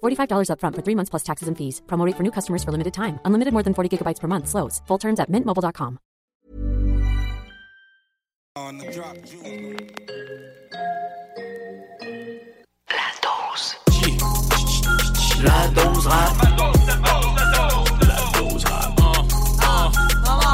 $45 upfront for three months plus taxes and fees. Promo rate for new customers for limited time. Unlimited more than 40 gigabytes per month. Slows. Full terms at mintmobile.com. On the drop, Jewel. La dose. La dose rap. Ah. La dose rap. Ah.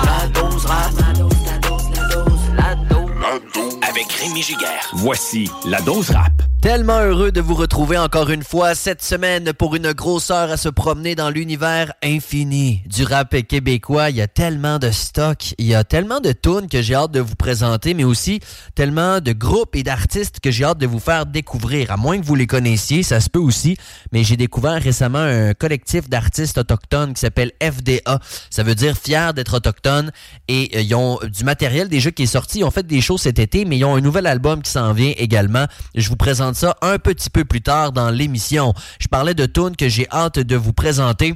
La dose rap. Ah. La dose, la dose, la dose, la dose. Avec Rémi Giguère. Voici la dose rap. Tellement heureux de vous retrouver encore une fois cette semaine pour une grosse heure à se promener dans l'univers infini du rap québécois. Il y a tellement de stocks, il y a tellement de tunes que j'ai hâte de vous présenter, mais aussi tellement de groupes et d'artistes que j'ai hâte de vous faire découvrir. À moins que vous les connaissiez, ça se peut aussi, mais j'ai découvert récemment un collectif d'artistes autochtones qui s'appelle FDA. Ça veut dire fier d'être autochtone et euh, ils ont du matériel déjà qui est sorti. Ils ont fait des shows cet été, mais ils ont un nouvel album qui s'en vient également. Je vous présente ça un petit peu plus tard dans l'émission. Je parlais de tunes que j'ai hâte de vous présenter.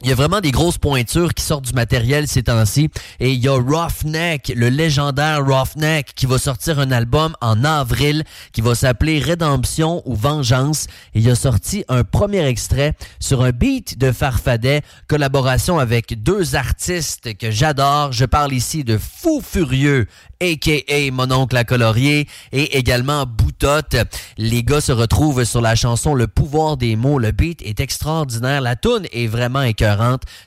Il y a vraiment des grosses pointures qui sortent du matériel ces temps-ci. Et il y a Roughneck, le légendaire Roughneck, qui va sortir un album en avril qui va s'appeler Rédemption ou Vengeance. Il a sorti un premier extrait sur un beat de Farfadet, collaboration avec deux artistes que j'adore. Je parle ici de Fou Furieux a.k.a. Mon oncle à colorier, et également Boutotte. Les gars se retrouvent sur la chanson Le pouvoir des mots. Le beat est extraordinaire. La tune est vraiment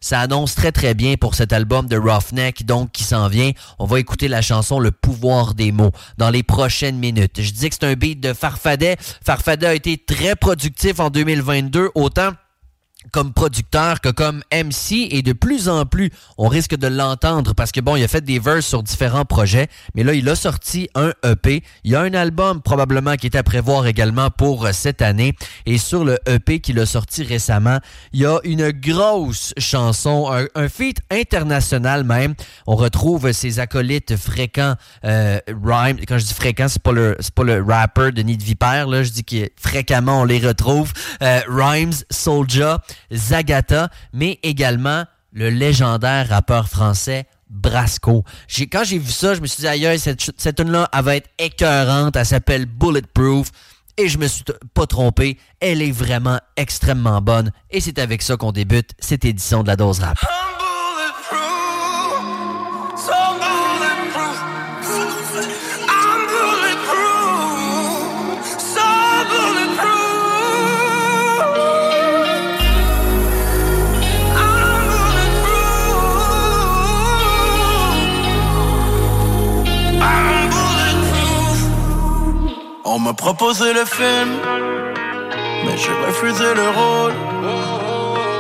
Ça annonce très très bien pour cet album de Roughneck, donc qui s'en vient. On va écouter la chanson Le pouvoir des mots dans les prochaines minutes. Je dis que c'est un beat de Farfadet. Farfadet a été très productif en 2022, autant comme producteur que comme MC et de plus en plus on risque de l'entendre parce que bon il a fait des verses sur différents projets. Mais là il a sorti un EP il y a un album probablement qui est à prévoir également pour euh, cette année. Et sur le EP qu'il a sorti récemment il y a une grosse chanson un, feat international même. On retrouve ses acolytes fréquents euh, quand je dis fréquent c'est pas le c'est pas le rapper de Nid Vipère là. Je dis que fréquemment on les retrouve. Euh, Rhymes Soulja Zagata, mais également le légendaire rappeur français Brasco. Quand j'ai vu ça, je me suis dit, aïe, cette, cette tune-là, elle va être écœurante, elle s'appelle Bulletproof. Et je me suis pas trompé, elle est vraiment extrêmement bonne. Et c'est avec ça qu'on débute cette édition de la dose rap. On m'a proposé le film, mais j'ai refusé le rôle.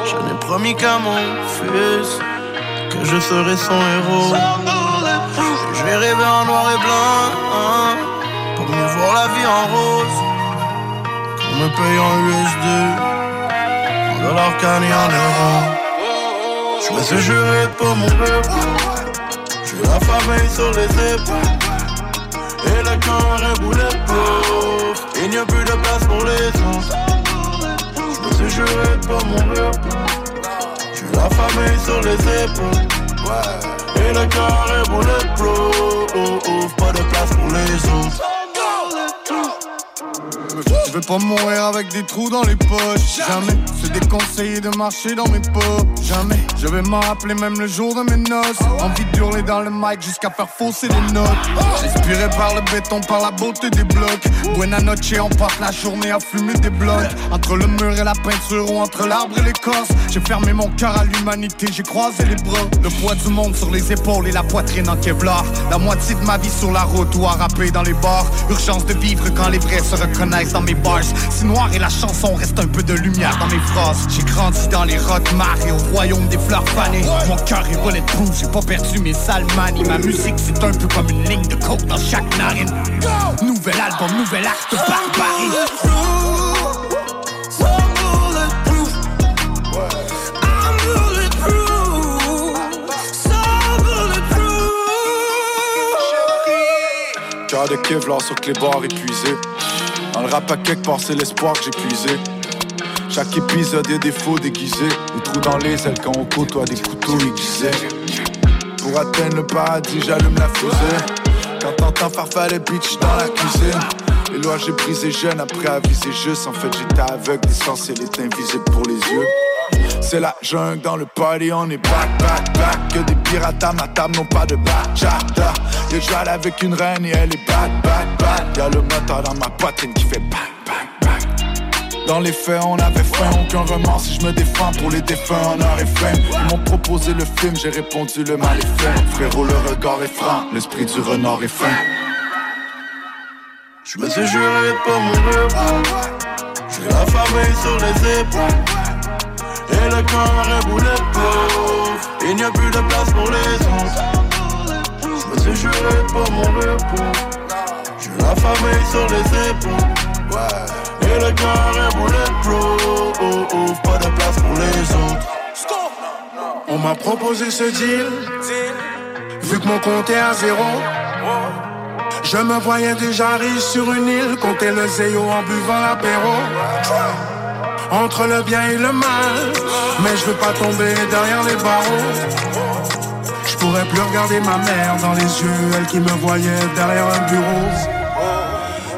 Je n'ai promis qu'à mon fils que je serai son héros. Je vais rêver en noir et blanc hein, pour mieux voir la vie en rose. Qu'on me paye en USD, en dollars canés en euros. Je me suis juré pour mon peuple. J'ai la famille sur les épaules. Et le cœur est bulletproof Il n'y a plus de place pour les autres. Je juré pour mon peuple J'ai la famille sur les épaules. Et le cœur est bulletproof Pas de place pour les autres veux pas mourir avec des trous dans les poches. Jamais, c'est déconseillé de marcher dans mes pas. Jamais, je vais m'en rappeler même le jour de mes noces. Envie de hurler dans le mic jusqu'à faire fausser des notes. Inspiré par le béton, par la beauté des blocs. Buena noche, on passe la journée à fumer des blocs. Entre le mur et la peinture ou entre l'arbre et l'écorce. J'ai fermé mon cœur à l'humanité, j'ai croisé les bras. Le poids du monde sur les épaules et la poitrine en Kevlar. La moitié de ma vie sur la route ou à rapper dans les bars. Urgence de vivre quand les vrais se reconnaissent dans mes bars. Si noir et la chanson, reste un peu de lumière dans mes phrases. J'ai grandi dans les rock et au royaume des fleurs fanées. Mon cœur est bulletproof, j'ai pas perdu mes sales manies. Ma musique, c'est un peu comme une ligne de coke dans chaque narine. Nouvel album, nouvel acte barbarie. De Kevlar sur que les. Dans le rap à quelque part, c'est l'espoir que j'ai puisé. Chaque épisode, y'a des faux déguisés. Des trous dans les ailes quand on côtoie des couteaux aiguisés. Pour atteindre le paradis, j'allume la fusée. Quand t'entends farfalle bitch dans la cuisine. Les lois j'ai brisé jeune après aviser juste. En fait, j'étais aveugle, l'essentiel est invisible pour les yeux. C'est la jungle dans le party, on est back, back, back. Que des pirates à ma table n'ont pas de bachata. Y'a je avec une reine et elle est back, back, back. Y'a le moteur dans ma poitrine qui fait back, back, back. Dans les faits, on avait faim, aucun remords si je me défends pour les défunts, honneur et faim. Ils m'ont proposé le film, j'ai répondu le mal est fait. Frérot, le regard est franc, l'esprit du renard est fin. Je me suis juré pour repos. J'ai la famille sur les épaules. Et le corps est pauvre. Il n'y a plus de place pour les autres. Je me suis juré pour mon repos. J'ai la famille sur les épaules. Et le corps est proof. Pas de place pour les autres. On m'a proposé ce deal. Vu que mon compte est à zéro. Je me voyais déjà riche sur une île, compter le zéo en buvant l'apéro. Entre le bien et le mal, mais je veux pas tomber derrière les barreaux. Je pourrais plus regarder ma mère dans les yeux, elle qui me voyait derrière un bureau.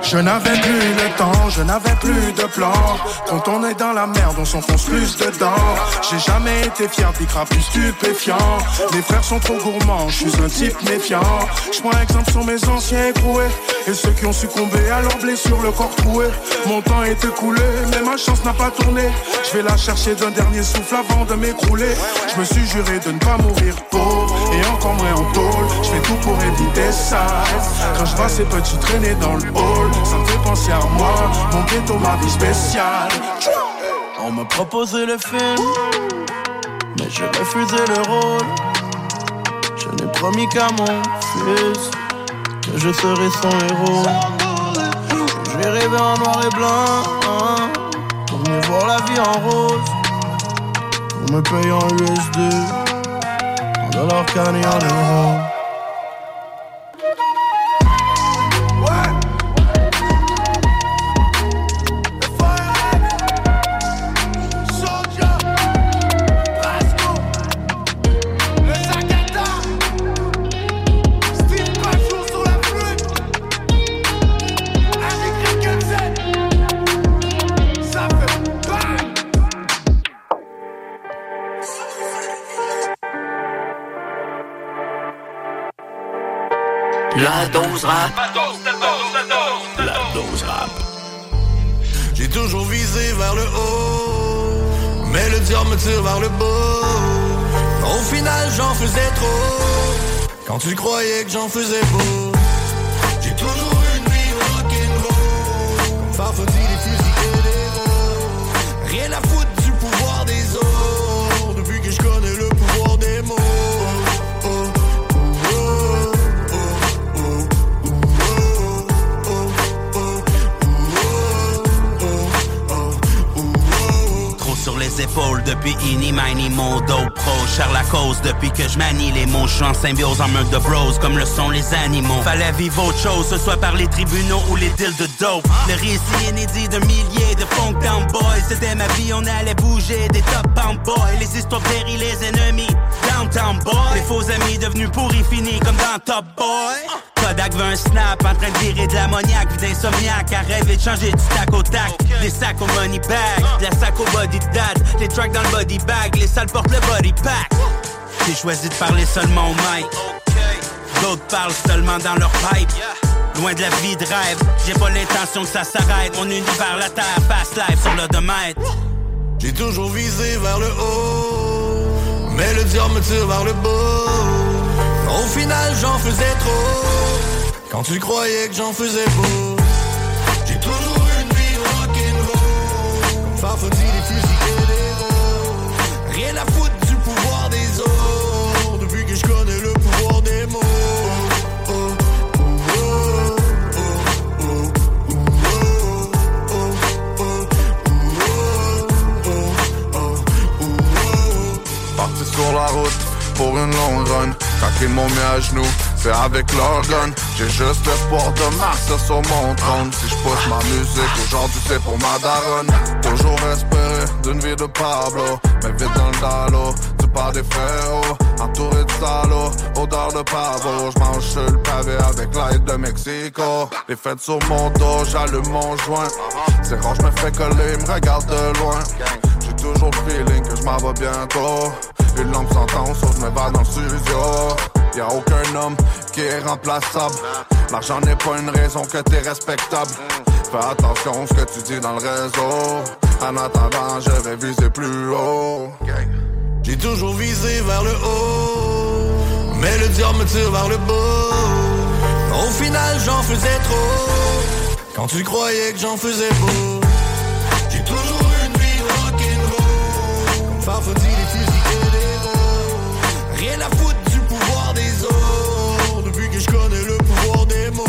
Je n'avais plus le temps, je n'avais plus de plan. Quand on est dans la merde, on s'enfonce plus dedans. J'ai jamais été fier d'y plus stupéfiant. Mes frères sont trop gourmands, je suis un type méfiant. Je prends exemple sur mes anciens écroués. Et ceux qui ont succombé à leurs blessures, le corps troué. Mon temps est écoulé, mais ma chance n'a pas tourné. Je vais la chercher d'un dernier souffle avant de m'écrouler. Je me suis juré de ne pas mourir pauvre. Et encore moins en tôle, je fais tout pour éviter ça. Quand je vois ces petits traîner dans le hall ça me fait penser à moi, mon ghetto, ma vie spéciale. On m'a proposé le film, mais j'ai refusé le rôle. Je n'ai promis qu'à mon fils que je serai son héros. Je vais rêver en noir et blanc, pour mieux voir la vie en rose. Pour me payer en USD, en dollars canés en euros. Tu croyais que j'en faisais beau, j'ai toujours une vie rock'n'roll. Comme farfoutis des fusils et des mots. Rien à foutre du pouvoir des autres, depuis que je connais le pouvoir des mots. Trop sur les épaules depuis Ini, Mini, cause depuis que je manie les mots. Je suis en symbiose en de bros comme le sont les animaux. Fallait vivre autre chose, ce soit par les tribunaux ou les deals de dope. Le récit inédit de milliers de funk down boys. C'était ma vie, on allait bouger des top pound boys. Les histoires péri, les ennemis. Downtown boy. Les faux amis devenus pourris finis comme dans Top Boy. Kodak veut un snap en train de virer de l'ammoniaque, vie d'insomniaque, à rêver de changer du tac au tac. Des sacs au money bag, de la sac au body dad, les tracks dans le body bag, les salles portent le body pack. J'ai choisi de parler seulement au mic. D'autres parlent seulement dans leur pipe. Loin de la vie de rêve, j'ai pas l'intention que ça s'arrête. Mon univers, la terre, passe live sur l'odomètre. J'ai toujours visé vers le haut, mais le diable me tire vers le bas. Au final, j'en faisais trop, quand tu croyais que j'en faisais beau. J'ai toujours une vie rock'n'roll, comme des fusils Sur la route pour une longue run. Quand ils m'ont mis à genoux, c'est avec leur gun. J'ai juste l'espoir de marcher sur mon trône. Si je pousse ma musique, aujourd'hui c'est pour ma daronne. Toujours espérer d'une vie de Pablo. Mais vite dans le dallo, tu pars des frérots. Entouré de salauds, odeur de pavot. Je mange sur le pavé avec l'aide de Mexico. Les fêtes sur mon dos, j'allume mon joint. C'est rare, je me fais coller, me regarde de loin. Toujours le feeling que je m'en vais bientôt. Une longue sentence, ou je me bats dans le studio. Y'a aucun homme qui est remplaçable. L'argent n'est pas une raison que t'es respectable. Fais attention à ce que tu dis dans le réseau. En attendant, je vais viser plus haut. J'ai toujours visé vers le haut, mais le diable me tire vers le bas. Au final, j'en faisais trop, quand tu croyais que j'en faisais beau. J'ai toujours les fusils les. Rien à foutre du pouvoir des autres, depuis que je connais le pouvoir des mots.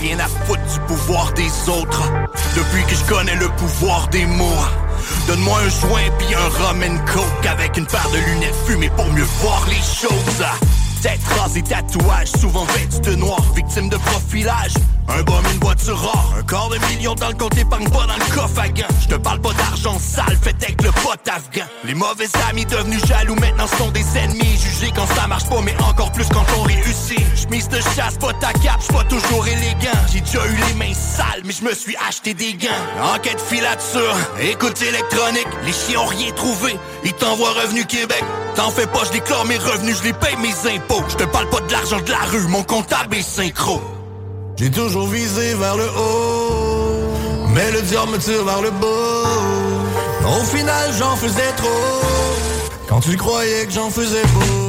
Rien à foutre du pouvoir des autres Depuis que je connais le pouvoir des mots Donne-moi un joint puis un rum and coke Avec une paire de lunettes fumées pour mieux voir les choses Tête rasée, tatouage, souvent vêtu de noir Victime de profilage un bum, une voiture rare, un quart de million dans le compte épargne pas dans le coffre à gants. Je te parle pas d'argent sale, fait avec le pote afghan. Les mauvais amis devenus jaloux maintenant sont des ennemis. Jugés quand ça marche pas, mais encore plus quand on réussit. Chemise de chasse, pas ta cape, j'suis pas toujours élégant. J'ai déjà eu les mains sales, mais je me suis acheté des gants. Enquête filature, écoute électronique, les chiens ont rien trouvé. Ils t'envoient Revenu Québec. T'en fais pas, je déclare mes revenus, je les paye mes impôts. Je te parle pas de l'argent de la rue, mon comptable est synchro. J'ai toujours visé vers le haut, mais le diable me tire vers le bas. Au final, j'en faisais trop, quand tu croyais que j'en faisais beau.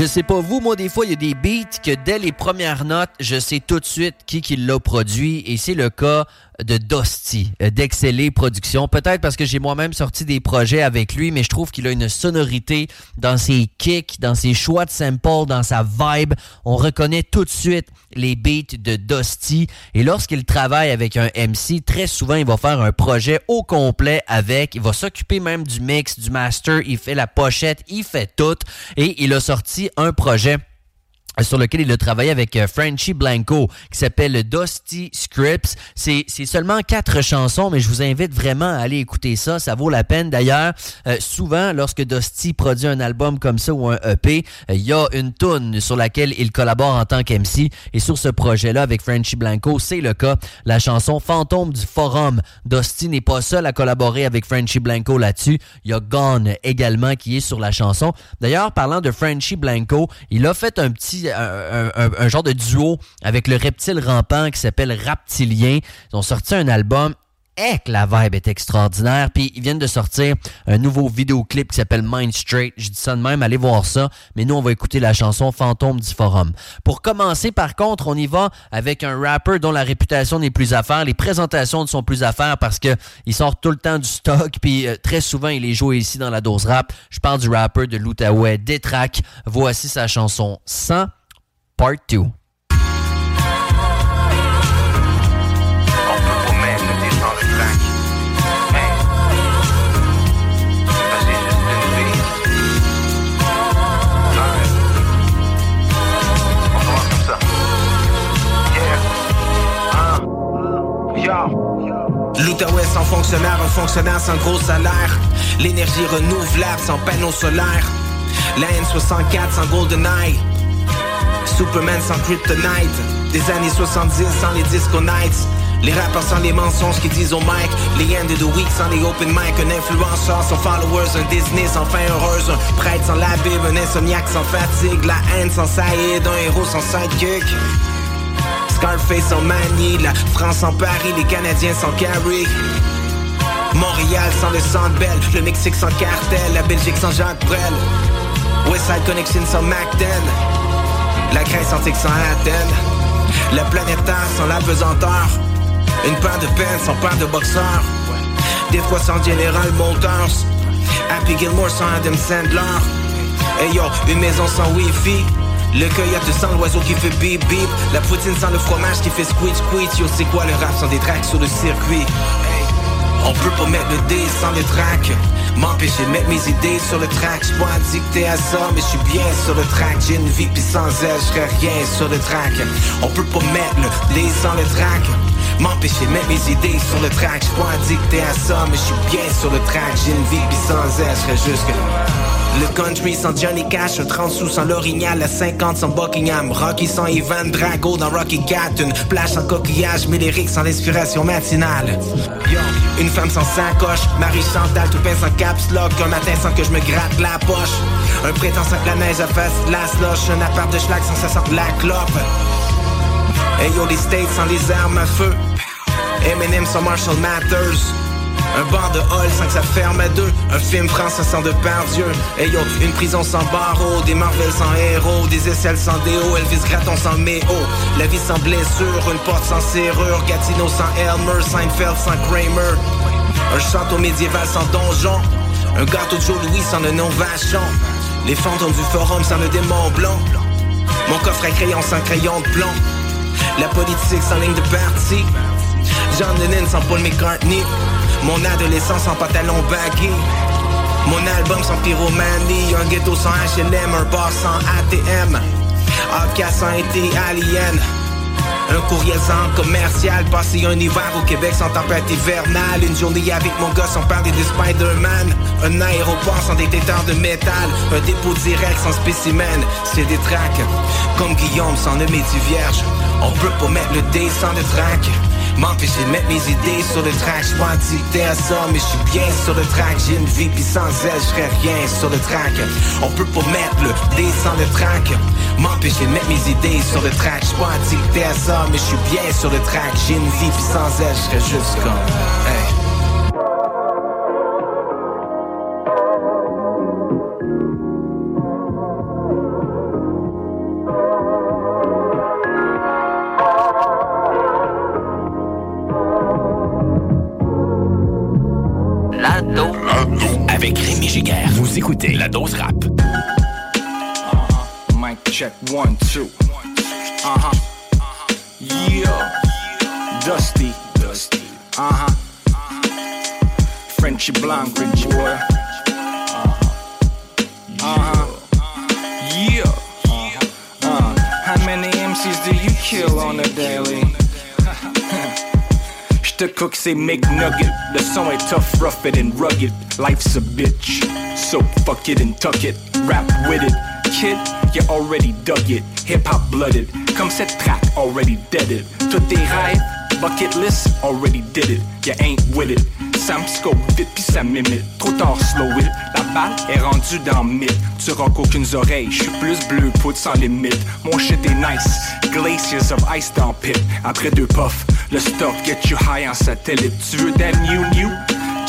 Je sais pas vous, moi des fois il y a des beats que dès les premières notes, je sais tout de suite qui qui l'a produit. Et c'est le cas de Dosti, euh, d'Exceller Productions. Peut-être parce que j'ai moi-même sorti des projets avec lui, mais je trouve qu'il a une sonorité dans ses kicks, dans ses choix de samples, dans sa vibe. On reconnaît tout de suite les beats de Dosti. Et lorsqu'il travaille avec un MC, très souvent, il va faire un projet au complet avec. Il va s'occuper même du mix, du master. Il fait la pochette, il fait tout. Et il a sorti un projet sur lequel il a travaillé avec euh, Frenchy Blanco, qui s'appelle Dusty Scripts. C'est seulement quatre chansons, mais je vous invite vraiment à aller écouter ça. Ça vaut la peine. D'ailleurs, euh, souvent, lorsque Dusty produit un album comme ça ou un EP, euh, il y a une tune sur laquelle il collabore en tant qu'MC. Et sur ce projet-là, avec Frenchy Blanco, c'est le cas. La chanson Fantôme du Forum. Dusty n'est pas seul à collaborer avec Frenchy Blanco là-dessus. Il y a Gone également qui est sur la chanson. D'ailleurs, parlant de Frenchy Blanco, il a fait un petit un, genre de duo avec le reptile rampant qui s'appelle Raptilien. Ils ont sorti un album et la vibe est extraordinaire. Puis ils viennent de sortir un nouveau vidéoclip qui s'appelle Mind Straight. Je dis ça de même, allez voir ça. Mais nous, on va écouter la chanson Fantôme du Forum. Pour commencer, par contre, on y va avec un rapper dont la réputation n'est plus à faire. Les présentations ne sont plus à faire parce que il sort tout le temps du stock. Puis euh, très souvent, il est joué ici dans la dose rap. Je parle du rapper de l'Outaouais, Détrac. Voici sa chanson 100 Part 2. L'Outaouais sans fonctionnaire, un fonctionnaire sans gros salaire. L'énergie renouvelable sans panneau solaire. La N64 sans GoldenEye. Superman sans Kryptonite. Des années 70 sans les disco nights. Les rappeurs sans les mensonges qui disent au mic. Les end de the week sans les open mic. Un influenceur sans followers Un Disney sans fin heureuse. Un prêtre sans la Bible Un insomniaque sans fatigue. La haine sans Saïd Un héros sans sidekick. Scarface sans Manny La France sans Paris Les Canadiens sans Carrie Montréal sans le Sandbell Le Mexique sans cartel La Belgique sans Jacques Brel. Westside Connection sans MacDen la Grèce antique sans Athènes La planète Terre sans la pesanteur. Une paire de peine sans paire de boxeurs. Des fois sans General Motors. Happy Gilmore sans Adam Sandler. Hey yo, une maison sans wifi. Le cueillotte sans l'oiseau qui fait bip bip. La poutine sans le fromage qui fait squeak squeak Yo c'est quoi le rap sans des tracks sur le circuit? On peut pas mettre le D sans les tracks M'empêcher de mettre mes idées sur le track. J'suis pas addicté à ça mais je suis bien sur le track. J'ai une vie pis sans elle j'serais rien sur le track. On peut pas mettre le les sans le track. M'empêcher de mettre mes idées sur le track. J'suis pas addicté à ça mais je suis bien sur le track. J'ai une vie pis sans elle j'serais juste que le country sans Johnny Cash, un 30 sous sans l'orignal, la 50 sans Buckingham, Rocky sans Ivan Drago dans Rocky Cat, une plage sans coquillage, mais sans l'inspiration matinale. Une femme sans sacoche, Marie Chantal, tout pain sans caps lock, un matin sans que je me gratte la poche. Un prétend sans que la neige à face la slush, un appart de schlag sans ça sorte la clope. Hey yo, les States sans les armes à feu. Eminem sans Marshall Matters. Un bar de hall sans que ça ferme à deux. Un film français sans de Et yo, une prison sans barreaux Des Marvel sans héros Des aisselles sans déo Elvis Gratton sans méo. La vie sans blessure Une porte sans serrure Gatineau sans Elmer Seinfeld sans Kramer. Un château médiéval sans donjon. Un gâteau de Joe Louis sans le nom Vachon. Les fantômes du forum sans le démon blanc. Mon coffre à crayon sans crayon de plomb. La politique sans ligne de parti. John Lennon sans Paul McCartney mon adolescence en pantalon baggy Mon album sans pyromanie. Un ghetto sans H&M Un bar sans ATM Outcast sans été alien. Un courriel sans commercial, passer un hiver au Québec sans tempête hivernale. Une journée avec mon gars sans parler de Spider-Man. Un aéroport sans détecteur de métal. Un dépôt direct sans spécimen. C'est des tracks. Comme Guillaume sans le métier vierge. On peut pas mettre le D sans le track M'empêcher de mettre mes idées sur le track. J'suis pas addicté à ça mais je suis bien sur le track. J'ai une vie pis sans elle j'ferais rien sur le track. On peut pas mettre le D sans le track. M'empêcher de mettre mes idées sur le track. J'suis pas addicté à ça mais je suis bien sur le track. J'ai une vie pis sans elle j'serais juste comme. Vous la dose rap. Uh -huh. Mic check one two. Uh huh. Yeah. Dusty. Dusty. Uh huh. Frenchy Blanc, Frenchy boy. Uh huh. Yeah. Uh huh. Yeah. Uh, pussies do you kill on a daily? J'te cook c'est McNugget Le son est tough, rough and rugged Life's a bitch So fuck it and tuck it. Rap with it. Kid, you already dug it. Hip hop blooded. Comme cette track already deaded Tous tes rêves Bucket list already did it. You ain't with it. Ça me scope vite pis ça m'imite Trop tard slow it. La balle est rendue dans mythe. Tu rock aucune oreille. J'suis plus bleu poudre sans limite. Mon shit est nice. Glaciers of ice dans pit. Après deux puffs Le stuff get you high en satellite. Tu veux that new new?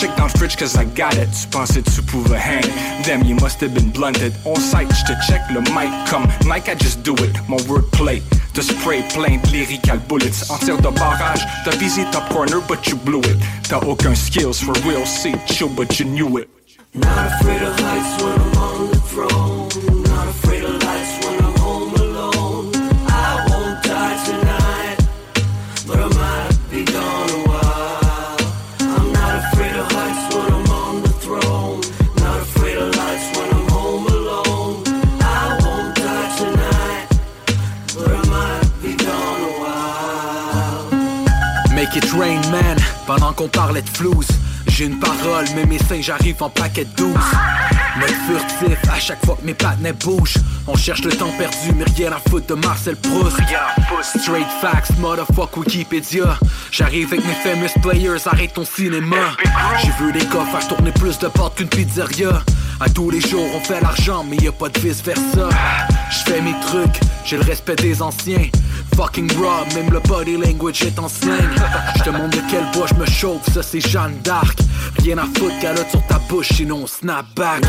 Check le fridge cause I got it. Tu pensais tu pouvais hang. Damn you must have been blunted. On site j'te check le mic comme Nike I just do it. Mon wordplay. The spray plein lyrical bullets. En tir de barrage. T'as visé top corner but you blew it. T'as aucun skills for real C'est chill but you knew it. Not afraid of heights when I'm on the throne rain, man, pendant qu'on parlait de flouze. J'ai une parole, mais mes seins j'arrive en paquet douce. Mode furtif, à chaque fois que mes pattes bougent. On cherche le temps perdu, mais rien à foutre de Marcel Proust. Straight facts, motherfuck Wikipédia. J'arrive avec mes famous players, arrête ton cinéma. J'ai vu des gars faire tourner plus de portes qu'une pizzeria. À tous les jours, on fait l'argent, mais y a pas de vice versa. J'fais mes trucs, j'ai le respect des anciens. Fucking raw, même le body language est en slang. J'te montre de quel bois j'me chauffe, ça c'est Jeanne d'Arc. Rien à foutre, calotte sur ta bouche, sinon on snap back.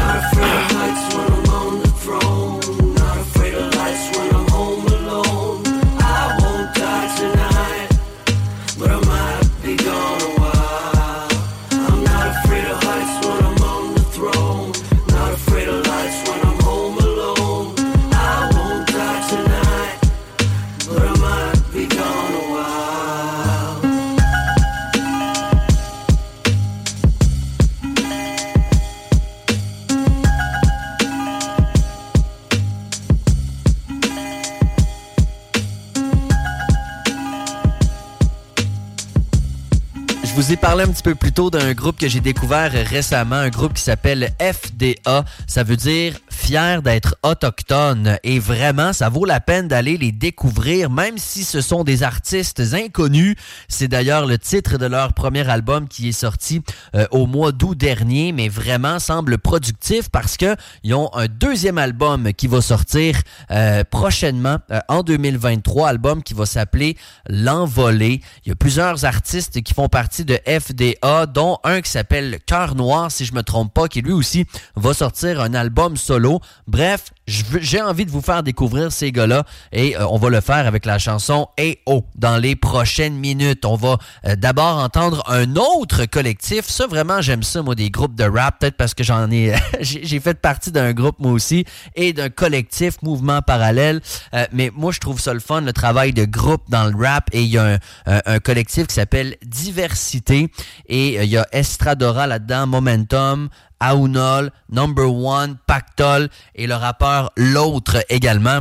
Je vous ai parlé un petit peu plus tôt d'un groupe que j'ai découvert récemment, un groupe qui s'appelle FDA. Ça veut dire fier d'être autochtone. Et vraiment, ça vaut la peine d'aller les découvrir, même si ce sont des artistes inconnus. C'est d'ailleurs le titre de leur premier album qui est sorti euh, au mois d'août dernier, mais vraiment semble productif parce que ils ont un deuxième album qui va sortir euh, prochainement euh, en 2023, album qui va s'appeler L'Envolée. Il y a plusieurs artistes qui font partie de FDA, dont un qui s'appelle Cœur Noir, si je me trompe pas, qui lui aussi va sortir un album solo. Bref, j'ai envie de vous faire découvrir ces gars-là et euh, on va le faire avec la chanson A.O. dans les prochaines minutes. On va euh, d'abord entendre un autre collectif. Ça, vraiment, j'aime ça, moi, des groupes de rap, peut-être parce que j'en ai, j'ai fait partie d'un groupe, moi aussi, et d'un collectif, mouvement parallèle. Euh, mais moi, je trouve ça le fun, le travail de groupe dans le rap. Et il y a un, un- collectif qui s'appelle Diversité. Et il y a Estradora là-dedans, Momentum, Aounol, Number One, Pactol et le rappeur L'autre également.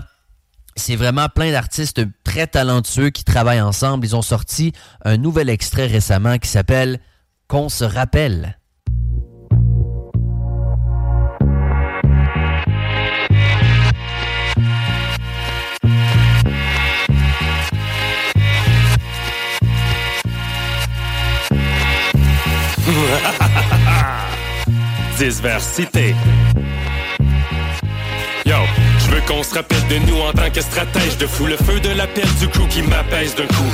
C'est vraiment plein d'artistes très talentueux qui travaillent ensemble. Ils ont sorti un nouvel extrait récemment qui s'appelle Qu'on se rappelle. Diversité. Qu'on se rappelle de nous en tant que stratège De fou. Le feu de la pelle du coup qui m'apaise d'un coup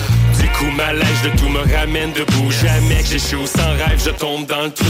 coup ma lèche de tout me ramène debout. Jamais que j'échoue sans rêve je tombe dans le trou.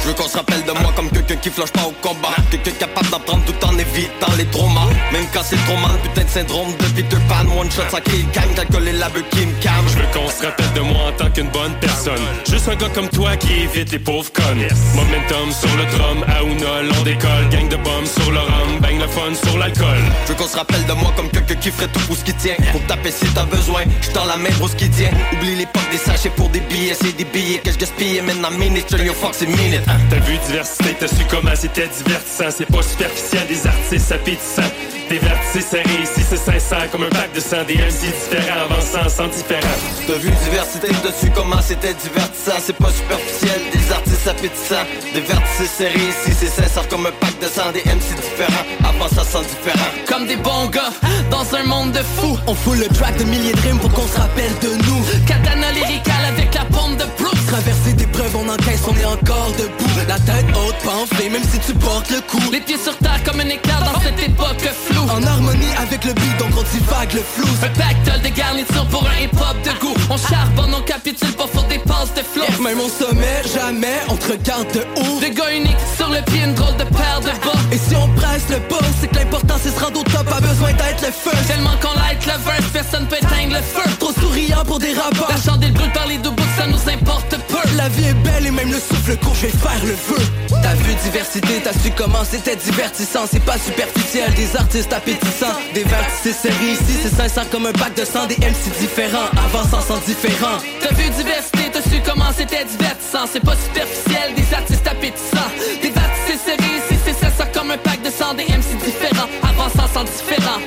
Je veux qu'on se rappelle de moi comme quelqu'un qui flanche pas au combat. Quelqu'un capable d'apprendre tout en évitant les traumas. Même quand c'est trop mal, putain de syndrome de Peter Pan. One shot sans kill calme, calculer la beuh qui me calme. Je veux qu'on se rappelle de moi en tant qu'une bonne personne. Juste un gars comme toi qui évite les pauvres connes. Momentum sur le drum, Aounol, on décolle. Gang de bombes sur le rhum, bang le fun sur l'alcool. Je veux qu'on se rappelle de moi comme quelqu'un qui ferait tout pour ce qui tient. Pour taper si t'as besoin, je la main pour ce qui tient Oublie l'époque des sachets pour des billets, c'est des billets que je gaspille maintenant minute, turn your fuck c'est minute. T'as vu diversité, t'as su comment c'était divertissant. C'est pas superficiel, des artistes appétissants Dévertissé, serré, ici c'est sincère Comme un pack de sang, des MC différents Avançant sans différent T'as vu diversité dessus, comment c'était divertissant. C'est pas superficiel, des artistes appétissants. Dévertissé, serré, ici c'est sincère Comme un pack de sang, des MC différents Avançant sans différent Comme des bons gars, dans un monde de fous. On fout le track de milliers de rimes pour qu'on se rappelle de nous. Katana lyrical avec la pompe de Bruce Traverser des preuves, on encaisse, on est encore debout. La tête haute, pas enflée, même si tu portes le coup Les pieds sur terre comme un éclair dans cette époque floue. En harmonie avec le beat, donc on divague le flou. Un pactole de garniture pour un hip-hop de goût. On charbonne, on capitule pas pour des passes de flow. Même au sommet, jamais on te regarde de haut. Des gars uniques sur le pied, une drôle de paire de bas. Et si on presse le boss, c'est que l'important c'est se rendre au top Pas besoin d'être le feu. Tellement qu'on light le verse, personne peut éteindre le feu. Trop souriant pour des rabats La chandelle brûle par les deux bouts, ça nous importe La vie est belle et même le souffle court, je vais faire le feu. T'as vu diversité, t'as su comment c'était divertissant. C'est pas superficiel, des artistes appétissants. Des c'est série ici, c'est sincère comme un pack de sang. Des MC différents, avançant sans différent. T'as vu diversité, t'as su comment c'était divertissant. C'est pas superficiel, des artistes appétissants. Des c'est série ici, c'est sincère comme un pack de sang. Des MC différents, différent.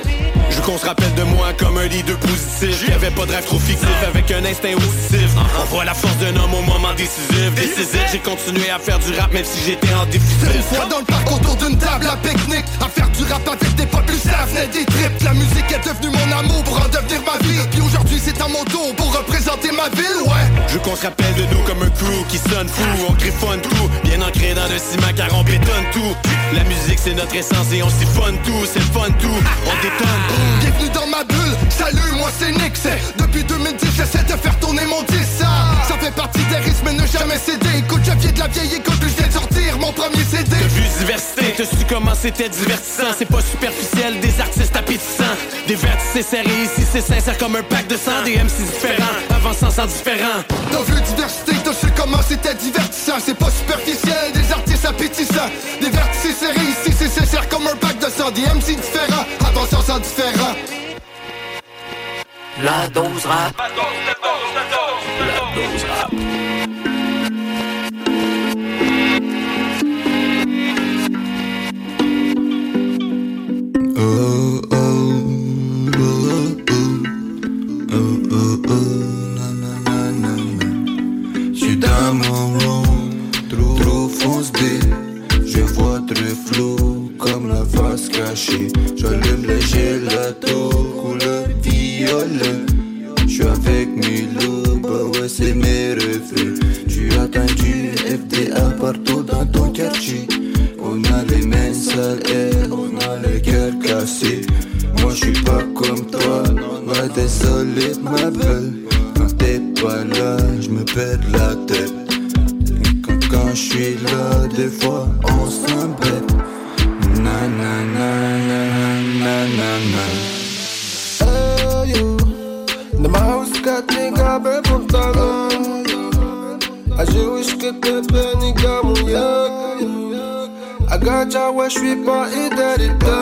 Je veux qu'on se rappelle de moi comme un leader positif. Qui avait pas de rêve trop fictif avec un instinct auditif. On voit la force d'un homme au moment décisif. Décisif, j'ai continué à faire du rap même si j'étais en déficit. Une fois dans le parc autour d'une table à pique-nique À faire du rap avec des potes plus ça venait des trips La musique est devenue mon amour pour en devenir ma vie. Puis aujourd'hui c'est à mon tour pour représenter ma ville, ouais. Je veux qu'on se rappelle de nous comme un crew qui sonne fou. On griffonne tout, bien ancré dans le ciment car on bétonne tout. La musique c'est notre essence et on siphonne tout. C'est fun tout, on détonne. Bienvenue dans ma bulle, salut moi c'est Nick c'est Depuis 2010 j'essaie de faire tourner mon 10 ça Ça fait partie des risques mais ne jamais céder. Écoute je viens de la vieille école puis je viens de sortir mon premier CD T'as vu diversité, t'as su comment c'était divertissant? C'est pas superficiel, des artistes appétissants. Des vertices serrés ici c'est sincère comme un pack de sang. Des MC différents, avançant sans différent. T'as vu diversité, t'as su comment c'était divertissant. C'est pas superficiel, des artistes appétissants. Des vertices serrés ici c'est sincère sang Des MC différents, avançant sans différent. La dose rap. La dose rap Oh oh oh oh oh oh oh na na na na J'suis dans mon trop Je vois très flou. la face cachée J'allume le gelato, couleur violet J'suis avec Milo, bah ouais c'est mes reflets Tu atteins du FDA partout dans ton quartier. On a les mains sales et on a le cœur cassé Moi je suis pas comme toi, ouais désolé ma belle. Quand t'es pas là, je me perds la tête. Quand, quand je suis là, des fois on s'embête. Na na na na na na na Hey you, de my house got nigga be pantalon Aje wish que te pe nigga mon yak Agacha ouais j'suis pas identité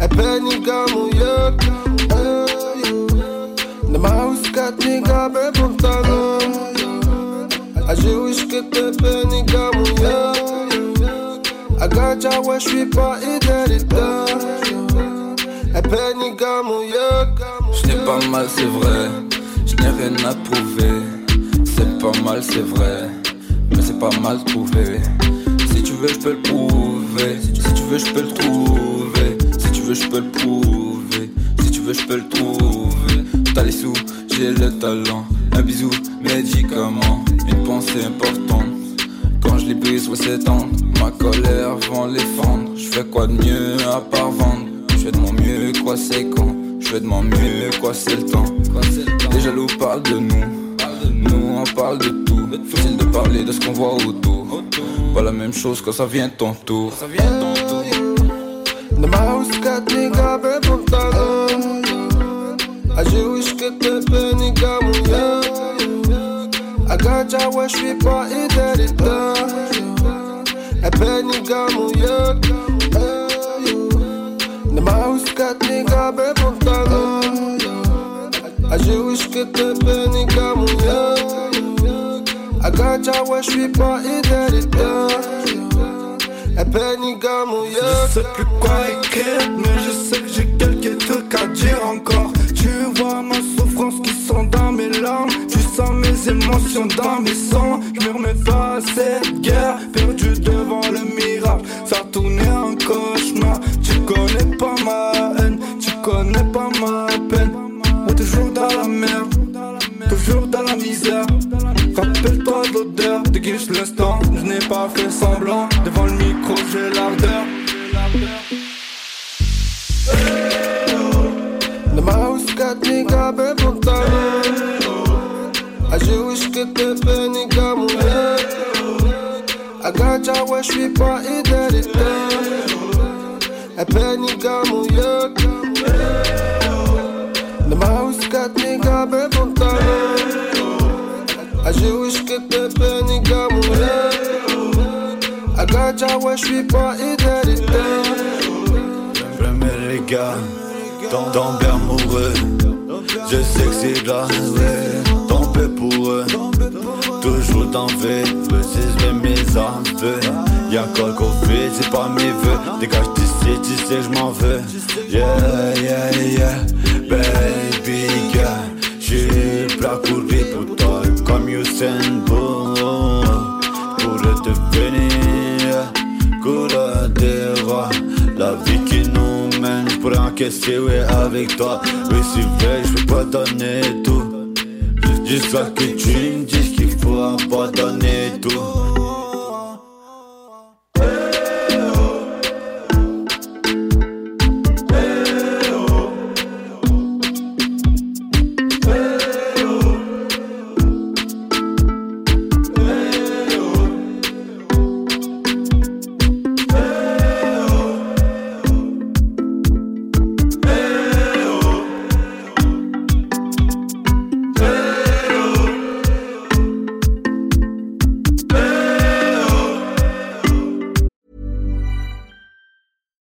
E pe nigga mon yak Hey you, de my house J'n'ai pas mal, c'est vrai. J'n'ai rien à prouver. C'est pas mal, c'est vrai. Mais c'est pas mal trouvé. Si tu veux, je peux le prouver. Si tu veux, je peux le trouver. Si tu veux, je peux le prouver. Si tu veux, je peux le trouver. T'as les sous, j'ai le talent. Un bisou, médicament. Une pensée importante. Quand je les brise, ouais, c'est. Ma colère vend les fendre. Je fais quoi de mieux à part vendre? Je de mon quoi, c'est quand? Je fais de mon mieux, quoi, c'est le temps. Les jaloux parlent de nous. Nous, on parle de tout. Facile de parler de ce qu'on voit autour? Pas la même chose quand ça vient ton tour. De my house got nigga be pantalon Aje wish que te pe nigga mon yak Agacha ouais j'suis pas identité E pe nigga mon Je sais plus quoi écrire, mais je sais que j'ai quelques trucs à dire encore. Tu vois ma souffrance qui sont dans mes larmes. Tu sens mes émotions dans mes sangs. Je me remets pas à cette guerre, connais pas ma peine. On toujours dans la merde, toujours dans la misère. Rappelle-toi de l'odeur, déguise l'instant. Je n'ai pas fait semblant. Devant le micro, j'ai l'ardeur. The mouse got nigga bepunta I wish que te pe nigga mouillé Agacha ouais j'suis pas Ouais j'suis pas idéalité Premier les gars, tomber amoureux. Je sais que c'est là, ouais, tomber pour eux. Toujours dans V, c'est mes armes, Y'a encore qu'on fait, c'est pas mes vœux. Dégage, sais, tu sais, je m'en veux. Yeah, yeah, yeah, baby girl. J'ai plat courir pour toi, comme Usain encaisser, ouais, avec toi. Oui, c'est vrai, je peux pas donner tout. Jusqu'à que tu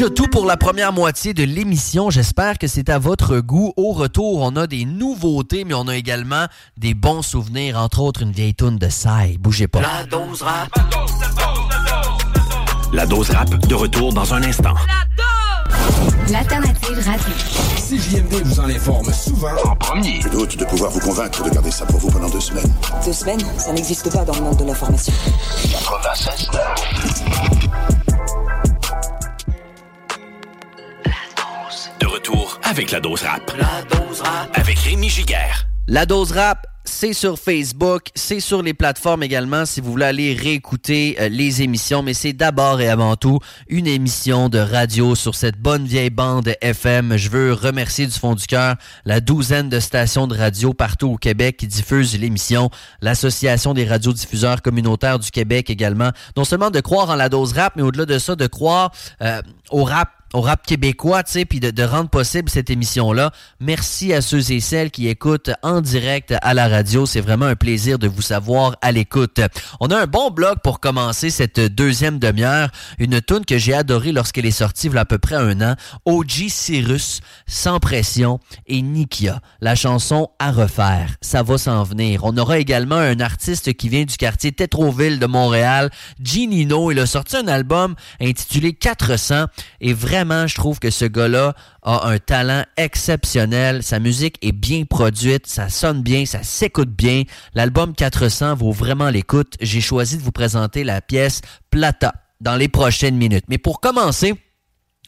Déjà tout pour la première moitié de l'émission. J'espère que c'est à votre goût. Au retour, on a des nouveautés, mais on a également des bons souvenirs, entre autres une vieille toune de Sai. Bougez pas. La dose rap. La dose rap, de retour dans un instant. L'alternative radio. CJMD vous en informe souvent en premier. Le doute de pouvoir vous convaincre de garder ça pour vous pendant deux semaines. Deux semaines, ça n'existe pas dans le monde de l'information. 96 avec la dose rap. La dose rap. Avec Rémi Giguère. La dose rap, c'est sur Facebook, c'est sur les plateformes également si vous voulez aller réécouter euh, les émissions, mais c'est d'abord et avant tout une émission de radio sur cette bonne vieille bande FM. Je veux remercier du fond du cœur la douzaine de stations de radio partout au Québec qui diffusent l'émission, l'Association des radiodiffuseurs communautaires du Québec également. Non seulement de croire en la dose rap, mais au-delà de ça, de croire euh, au rap au rap québécois, tu sais, puis de, de, rendre possible cette émission-là. Merci à ceux et celles qui écoutent en direct à la radio. C'est vraiment un plaisir de vous savoir à l'écoute. On a un bon blog pour commencer cette deuxième demi-heure. Une tune que j'ai adorée lorsqu'elle est sortie il y a à peu près un an. OG Cyrus, Sans Pression et Nikia. La chanson à refaire. Ça va s'en venir. On aura également un artiste qui vient du quartier Tétroville de Montréal, Ginino. Il a sorti un album intitulé 400 et vraiment je trouve que ce gars-là a un talent exceptionnel. Sa musique est bien produite, ça sonne bien, ça s'écoute bien. L'album 400 vaut vraiment l'écoute. J'ai choisi de vous présenter la pièce Plata dans les prochaines minutes. Mais pour commencer,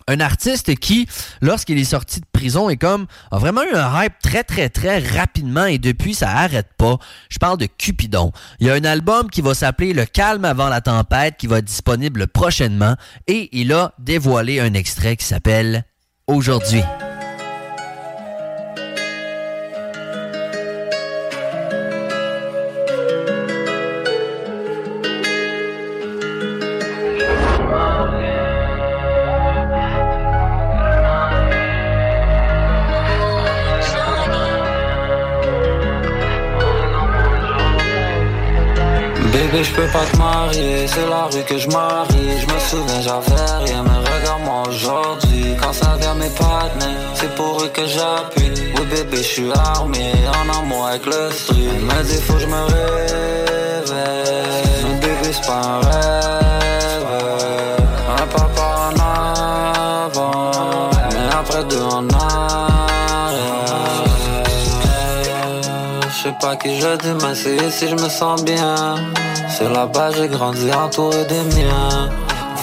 un artiste qui, lorsqu'il est sorti de prison, est comme a vraiment eu un hype très très très rapidement et depuis ça arrête pas. Je parle de Cupidon. Il y a un album qui va s'appeler Le calme avant la tempête qui va être disponible prochainement et il a dévoilé un extrait qui s'appelle Aujourd'hui. Bébé, je peux pas te marier, c'est la rue que je marie. Je me souviens, j'avais rien, mais regarde-moi aujourd'hui. Quand ça vient mes partenaires, c'est pour eux que j'appuie. Oui, bébé, je suis armé, en amour avec le street. Mais il faut je me réveille. Mais bébé, c'est pas. Pas qui je dis, mais c'est ici je me sens bien. C'est là-bas j'ai grandi entouré des miens.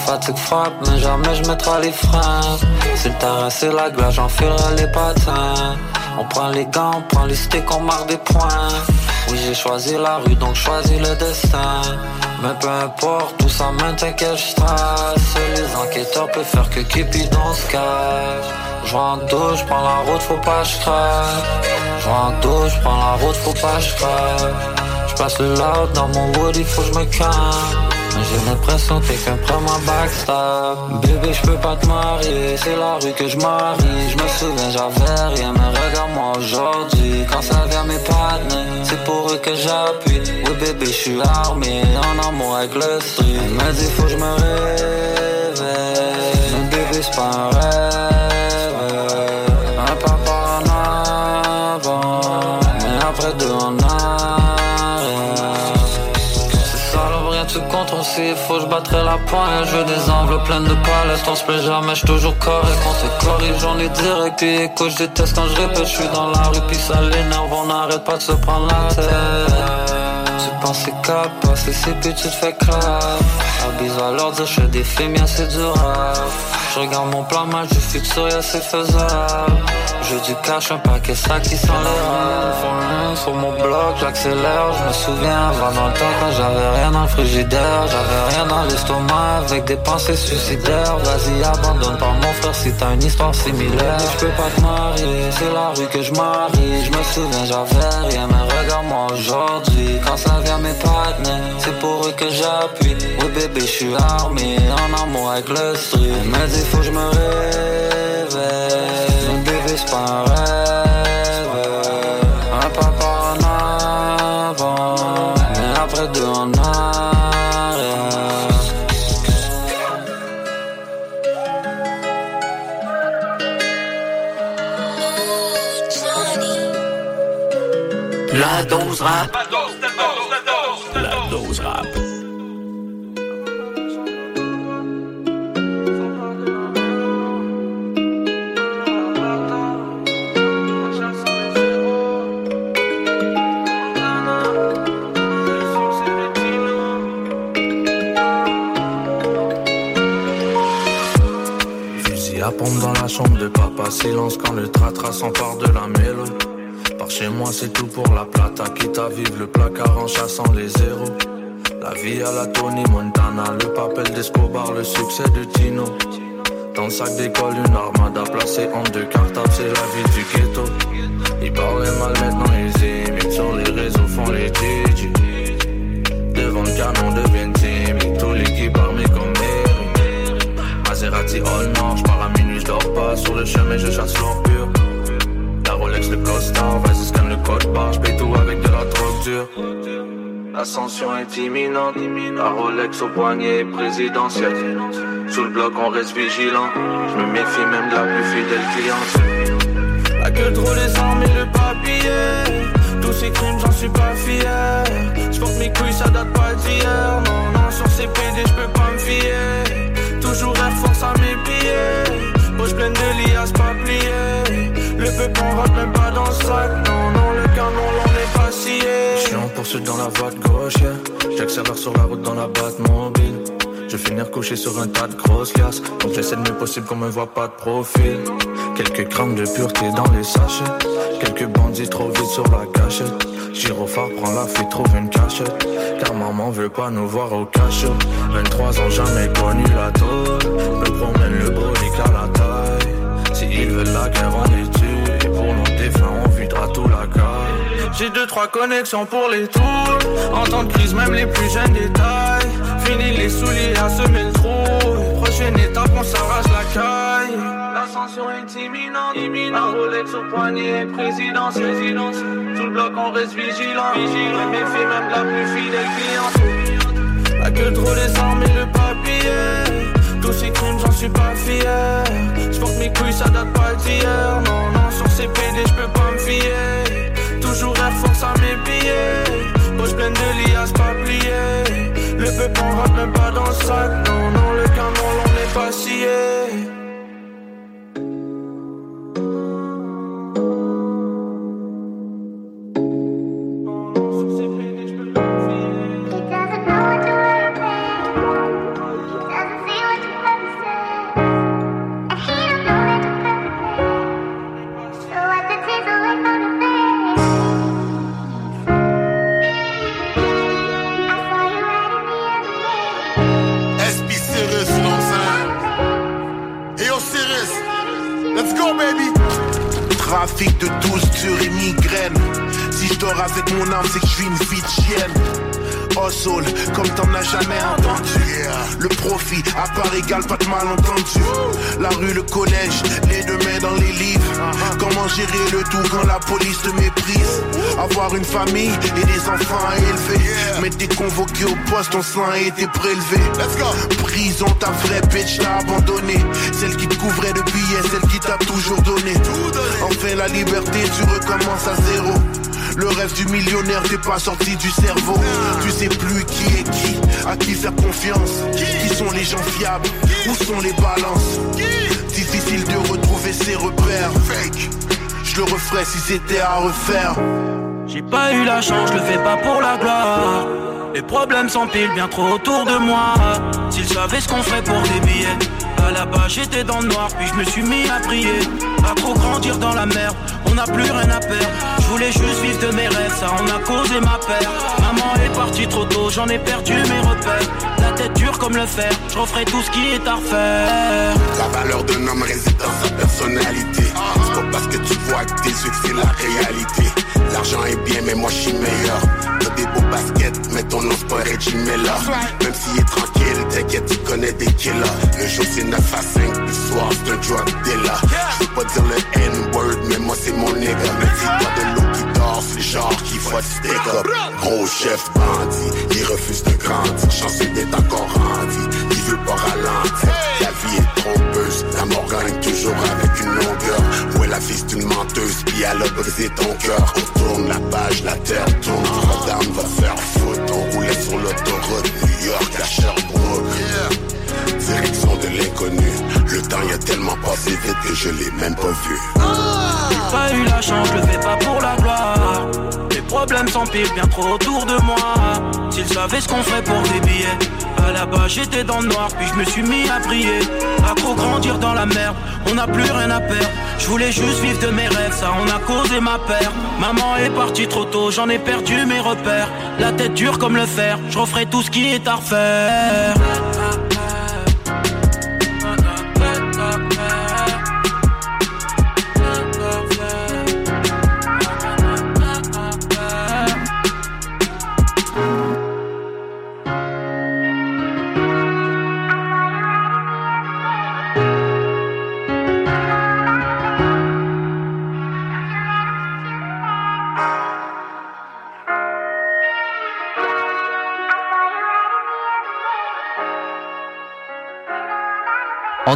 Fatigue frappe, mais jamais je mettrai les freins. C'est le terrain, c'est la glace, j'enfilerai les patins. On prend les gants, on prend les sticks, on marque des points. Oui, j'ai choisi la rue, donc choisi le destin. Mais peu importe où ça mène, t'inquiète, je stresse. Les enquêteurs préfèrent que Cupidon se cache. Je en douche, prends la route, faut pas je. Je en douche, prends la route, faut pas je. Je passe le loud dans mon wood, il faut que je me calme. J'ai l'impression que quelqu'un prend ma backstab Bébé je peux pas te marier C'est la rue que je marie. Je me souviens j'avais rien Mais regarde-moi aujourd'hui. Quand ça vient mes partenaires C'est pour eux que j'appuie. Oui bébé je suis armé En amour avec le street. Mais il faut que je me réveille. Mais bébé c'est pas un rêve battrai la pointe Je veux des enveloppes pleines de palettes, on se plaît jamais, je toujours correct. On se corrige, on est direct, puis écoute, je déteste quand je répète Je suis dans la rue, puis ça l'énerve, on n'arrête pas de se prendre la tête. Tu penses c'est passer c'est puis tu te fais crap Abuse à leur dire, je des films, c'est du rap Je regarde mon plan match du futur, y'a c'est faisable. Je du cash, un paquet ça qui les Sur mon bloc, j'accélère, je me souviens avant dans le temps quand j'avais rien dans le frigidaire. J'avais rien dans l'estomac avec des pensées suicidaires. Vas-y abandonne pas mon frère si t'as une histoire similaire. Je peux pas te marier, c'est la rue que je marie. Je me souviens j'avais rien regarde-moi aujourd'hui Quand ça vient mes partenaires, c'est pour eux que j'appuie. Oui bébé je suis armé, en amour avec le street. Mais il faut que je me réveille. Mon bébé c'est pas un rêve La dose rap. La dose rap. Fusil à pompe dans la chambre de papa, silence quand le tratra s'empare de la mélo. Chez moi c'est tout pour la plata, quitte à vivre le placard en chassant les zéros. La vie à la Tony Montana, le papel d'Escobar, le succès de Tino. Dans le sac d'école, une armada placée en deux cartables, c'est la vie du ghetto. Ils parlent mal maintenant, ils imitent sur les réseaux, font les DJ. Devant le canon deviennent timides, tous l'équipe armée comme Mary. Maserati all noir, j'pars à minuit chemin, je chasse l'or pur. La Rolex, le costard, vas-y scanne le code barre, j'paye tout avec de la drogue dure. L'ascension est imminente, la Rolex au poignet présidentielle. Sous le bloc, on reste vigilant. Je me méfie même de la plus fidèle cliente. La gueule trop les armes et le papier. Tous ces crimes, j'en suis pas fier. J'porte mes couilles, ça date pas d'hier. Non, non, sur ces PD, j'peux pas me fier. Toujours Air Force à mes pieds. Poche pleine de liasses pas. Le peuple on rentre même pas dans le sac. Non, non, le canon, l'on est pas scié. En poursuite dans la voie de gauche, yeah. J'accélère sur la route dans la mobile. Je vais finir couché sur un tas de grosses liasses Donc j'essaie le mieux possible qu'on me voit pas de profil. Quelques grammes de pureté dans les sachets. Quelques bandits trop vite sur la cachette. Gyrophare prend la fuite, trouve une cachette. Car maman veut pas nous voir au cachot 23 ans, jamais connu la tôle. Me promène le brolic à la taille. Si ils veulent la guerre, on les défunts, on videra tout la cale J'ai deux, trois connexions pour les tours En temps de crise, même les plus jeunes détails Fini les souliers à semer le trou Prochaine étape, on s'arrache la caille L'ascension est imminente, imminente. Rolex au poignet, présidence, résidence. Tout le bloc, on reste vigilant. Vigilant, méfie même la plus fidèle cliente. La queue trop armes et le papier. Tous ces crimes, j'en suis pas fier. J'porte mes couilles, ça date pas d'hier. Non, non, sur ces PD, j'peux pas me fier. Toujours Air Force à mes pieds. Poche pleine de liasses pas pliées. Le peuple, on rentre même pas dans le sac. Non, non, le canon, l'on est pas scié. Trafic de douce dure et migraine. Si je dors avec mon âme, c'est que je suis une vie de chienne. Hustle, comme t'en as jamais entendu. Le profit, à part égal, pas de malentendu. La rue, le collège, les deux mains dans les livres. Comment gérer le tout quand la police te méprise? Avoir une famille et des enfants à élever. Mais t'es convoqué au poste, ton sang a été prélevé. Prison, ta vraie bitch l'a abandonné. Celle qui te couvrait de billets, celle qui t'a toujours donné. Enfin, la liberté, tu recommences à zéro. Le rêve du millionnaire t'es pas sorti du cerveau Tu sais plus qui est qui, à qui faire confiance Qui sont les gens fiables, où sont les balances? Difficile de retrouver ses repères Fake, je le referais si c'était à refaire J'ai pas eu la chance, je le fais pas pour la gloire. Les problèmes s'empilent bien trop autour de moi. S'ils savaient ce qu'on ferait pour des billets. À la base j'étais dans le noir, puis je me suis mis à prier. À trop grandir dans la merde, on n'a plus rien à perdre. Je voulais juste vivre de mes rêves, ça en a causé ma perte. Maman est partie trop tôt, j'en ai perdu mes repères. La tête dure comme le fer, je referai tout ce qui est à refaire. La valeur d'un homme réside dans sa personnalité C'est pas parce que tu vois avec tes yeux que c'est la réalité L'argent est bien mais moi je suis meilleur T'as des beaux baskets mais ton nom c'est pas Reggie Miller Même s'il est tranquille t'inquiète tu connais des killers. Le jour c'est 9 à 5 le soir c'est un drug dealer Je veux pas dire le N-word mais moi c'est mon nigga. Mais dis-toi de l'eau qui dort c'est genre qui faut stick up Gros chef bandit il refuse de grandir. Chanceux d'être encore rendu. il La vie est trompeuse La mort gagne toujours avec une longueur. Ouais la vie c'est une menteuse elle a brisé ton cœur. On tourne la page, la terre tourne. Notre-Dame va faire faute On roulait sur l'autoroute New York à Sherbrooke. Direction de l'inconnu Le temps y a tellement passé vite que je l'ai même pas vu. Pas eu la chance, je le fais pas pour la gloire. Problèmes s'empilent bien trop autour de moi. S'ils savaient ce qu'on ferait pour des billets. À la base j'étais dans le noir, puis je me suis mis à prier. À trop grandir dans la merde, on n'a plus rien à perdre. Je voulais juste vivre de mes rêves, ça en a causé ma perte. Maman est partie trop tôt, j'en ai perdu mes repères. La tête dure comme le fer, je tout ce qui est à refaire.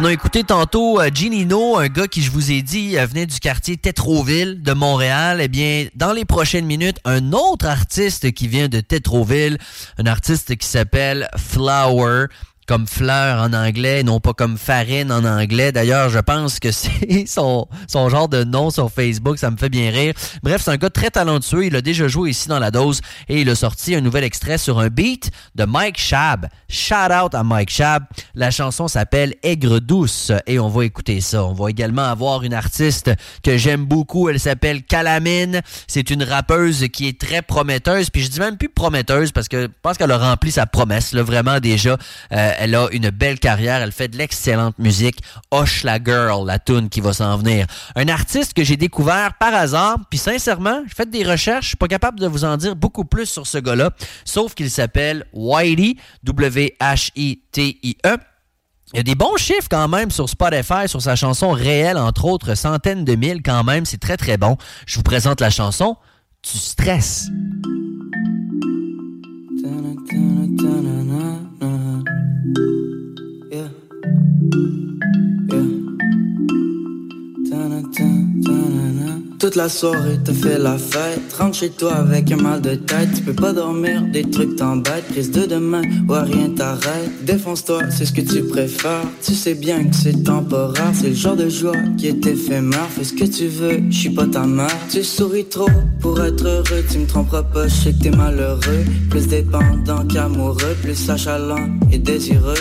A écouté tantôt euh, Ginino, un gars qui, je vous ai dit, euh, venait du quartier Tétroville de Montréal. Eh bien, dans les prochaines minutes, un autre artiste qui vient de Tétroville, un artiste qui s'appelle Flower comme fleur en anglais, non pas comme farine en anglais. D'ailleurs, je pense que c'est son, genre de nom sur Facebook, ça me fait bien rire. Bref, c'est un gars très talentueux, il a déjà joué ici dans la dose et il a sorti un nouvel extrait sur un beat de Mike Shab. Shout out à Mike Shab. La chanson s'appelle Aigre douce et on va écouter ça. On va également avoir une artiste que j'aime beaucoup, elle s'appelle Calamine. C'est une rappeuse qui est très prometteuse, puis je dis même plus prometteuse parce que je pense qu'elle a rempli sa promesse, là, vraiment déjà. Euh, elle a une belle carrière, elle fait de l'excellente musique. Hoche la girl, la tune qui va s'en venir. Un artiste que j'ai découvert par hasard, puis sincèrement, j'ai fait des recherches, je suis pas capable de vous en dire beaucoup plus sur ce gars-là, sauf qu'il s'appelle Whitey, W-H-I-T-I-E. Il y a des bons chiffres quand même sur Spotify, sur sa chanson réelle, entre autres, centaines de mille quand même. C'est très très bon. Je vous présente la chanson Tu stresses. Yeah. Toute la soirée te fait la fête. Rentre chez toi avec un mal de tête. Tu peux pas dormir, des trucs t'embêtent. Prise de demain, ouais rien t'arrête. Défonce-toi, c'est ce que tu préfères. Tu sais bien que c'est temporaire. C'est le genre de joie qui est éphémère. Fais ce que tu veux, je suis pas ta mère. Tu souris trop pour être heureux. Tu me tromperas pas, je sais que t'es malheureux. Plus dépendant qu'amoureux Plus achalant et désireux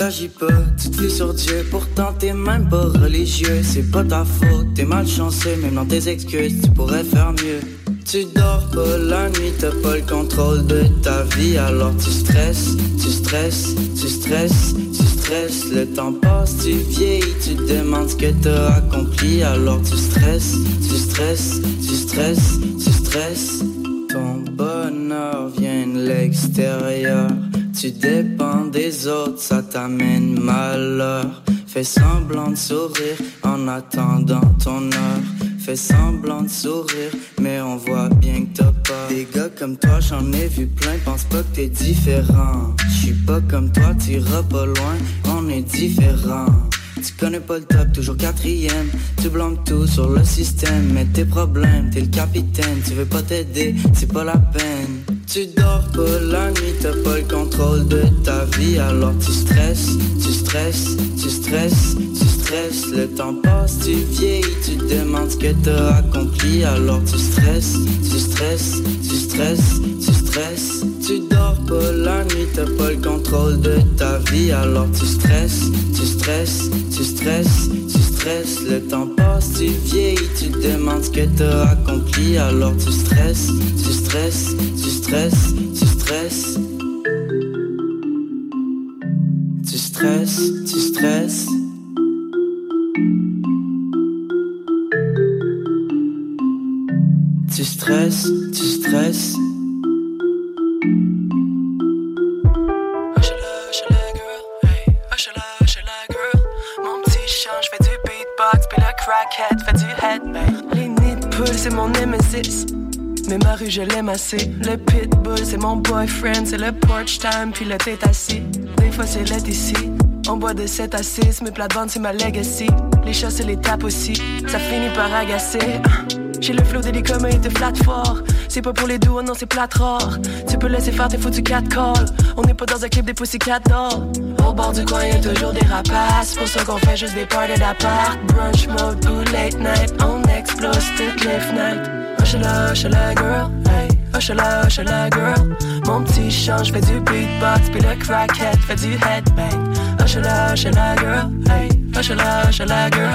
T'agis pas, tu te sur Dieu, pourtant t'es même pas religieux. C'est pas ta faute, t'es malchanceux, même dans tes excuses, tu pourrais faire mieux. Tu dors pas la nuit, t'as pas le contrôle de ta vie, alors tu stresses, tu stresses, tu stresses, tu stresses. Le temps passe, tu vieillis, tu demandes ce que t'as accompli, alors tu stresses, tu stresses, tu stresses, tu stresses. Ton bonheur vient de l'extérieur. Tu dépends des autres, ça t'amène malheur. Fais semblant de sourire en attendant ton heure. Fais semblant de sourire, mais on voit bien que t'as pas. Des gars comme toi, j'en ai vu plein, pense pas que t'es différent. J'suis pas comme toi, t'iras pas loin, on est différent. Tu connais pas le top, toujours quatrième. Tu blâmes tout sur le système, mais tes problèmes, t'es le capitaine. Tu veux pas t'aider, c'est pas la peine. Tu dors pas la nuit, t'as pas le contrôle de ta vie, alors tu stresses, tu stresses, tu stresses, tu stresses. Le temps passe, tu vieillis, tu demandes ce que t'as accompli, alors tu stresses, tu stresses, tu stresses, tu stresses. Tu dors pas la nuit, t'as pas le contrôle de ta vie, alors tu stresses, tu stresses, tu stresses, tu stresses. Le temps passe, tu vieillis, tu demandes ce que t'as accompli, alors tu stresses, tu stresses, tu stresses, tu stresses. Tu stresses, tu stresses. Tu stresses, tu stresses. Headbang. Les poule, c'est mon nemesis. Mais ma rue, je l'aime assez. Le pitbull, c'est mon boyfriend. C'est le porch time, puis le tête assis. Des fois, c'est l'aide ici. On boit de 7 à 6, mes plates-bandes, c'est ma legacy. Les chats, c'est les tapes aussi. Ça finit par agacer. J'ai le flow d'hélicom et de flat fort. C'est pas pour les doux, non, c'est plate rare. Tu peux laisser faire tes foutus 4 calls. On n'est pas dans un clip des Pussycat Dolls. Au bord du coin, y'a toujours des rapaces. Pour ça qu'on fait juste des parties d'appart. Brunch mode ou late night. On explose toutes les fenêtres. Hoche-la, hoche-la, girl. Hey, hoche-la, girl. Mon petit chant, j'fais du beatbox. Puis le crackhead fait du headbang. Hoche-la, hoche-la, girl. Hey, hoche-la, girl.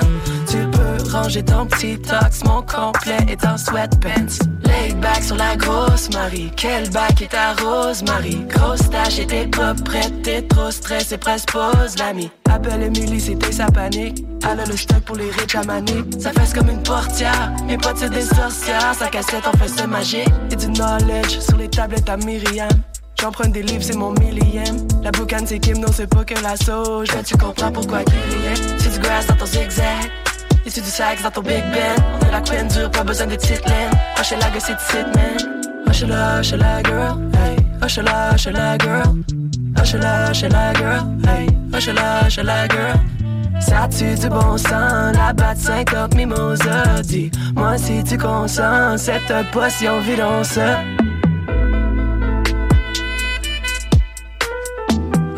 Peux ranger ton petit tox. Mon complet est en sweatpants. Laid back sur la grosse Marie. Quel bac est ta rose, Marie? Grosse tâche et t'es pas. T'es trop stressé, presque pose l'ami. Appelle Emily, c'était sa panique. Elle le stock pour les riches à Manille. Ça fesse comme une portière. Mes potes, c'est des sorcières. Sa cassette en fait de magie. Et du knowledge sur les tablettes à Myriam. J'emprunte des livres, c'est mon millième. La boucane, c'est Kim, non, c'est pas que la sauge. Tu comprends pourquoi est. C'est du grass dans ton zigzag. C'est du sax dans ton Big Ben. On est la queen dure, pas besoin de petite laine. Hoche-la, que c'est du man. Hoche-la, hoche-la, girl. Hey, hoche-la, hoche-la, girl. Hoche-la, hoche-la, girl. Hey, hoche-la, hoche-la, girl. Ça tue du bon sang, la batte syncope mimosa. Dis-moi si tu consens, cette potion violence.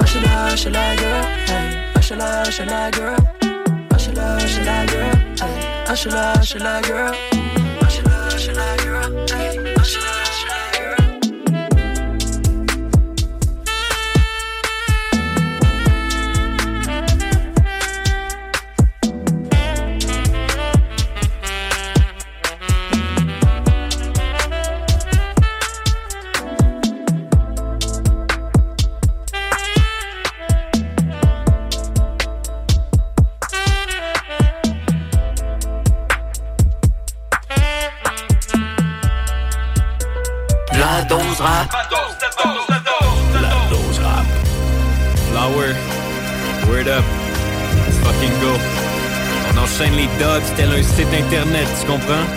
Ushala, ushala, girl, hey. Ushala, ushala, girl. Ushala, ushala, girl, hey. Ushala, ushala, girl. Ushala, ushala, girl, hey. Ushala, dubs tel un site internet, tu comprends?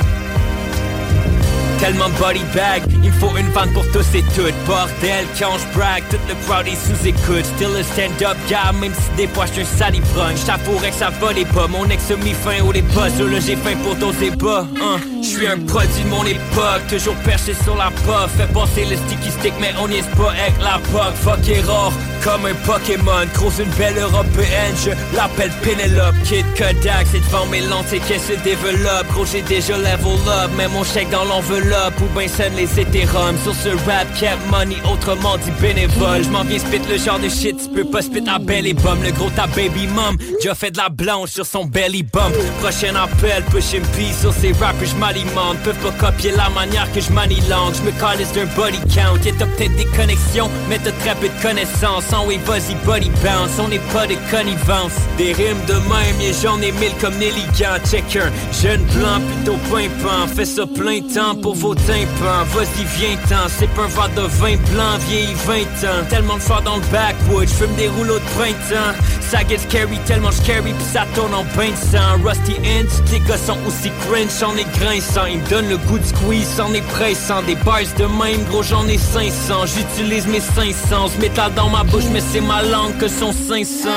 Tellement body bag, il faut une vanne pour tous et toutes. Bordel, quand je tout le crowd est sous écoute. Still a stand-up gars, même si des fois j'suis un salivrogne. J't'avouerais que ça volait pas, mon ex a mis fin au les puzzles. Là j'ai faim pour doser bas. Hein. J'suis un produit de mon époque, toujours perché sur la pop. Fait passer le sticky stick, mais on n'y est pas avec la pop. Fuck est rare, comme un Pokémon. Croise une belle européenne, je l'appelle Penelope. Kid Kodak, c'est devant mes lentilles qu'elle se développe. Gros, j'ai déjà level up, mets mon chèque dans l'enveloppe. Ou ben sonne les hétérums sur ce rap cap money, autrement dit bénévole. J'm'en viens spit le genre de shit, tu peux pas spit à belly bum. Le gros ta baby mom, déjà fait de la blanche sur son belly bump. Prochain appel, push and pee sur ces rappers, j'm'alimente. Peuvent pas copier la manière que j'manie langue. J'me calisse d'un body count. Et t'as peut-être des connexions, mais t'as très peu de connaissances. On n'est pas de connivence. Des rimes de même, et j'en ai mille comme Nelly. Check un jeune blanc, plutôt pimpant. Fais ça plein temps pour vos tympans. Vas-y, viens-t'en. C'est pas un verre de vin blanc, vieilli 20 ans. Tellement de fois dans le backwood, j'fume des rouleaux de printemps. Ça get scary, tellement j'carry, pis ça tourne en bain de sang. Rusty Ends, tes gars sont aussi cringe, j'en ai grinçant. Ils me donnent le goût de squeeze, c'en est pressant. Des bars de même, gros, j'en ai 500. J'utilise mes 500. Métal dans ma bouche, mais c'est ma langue que sont 500.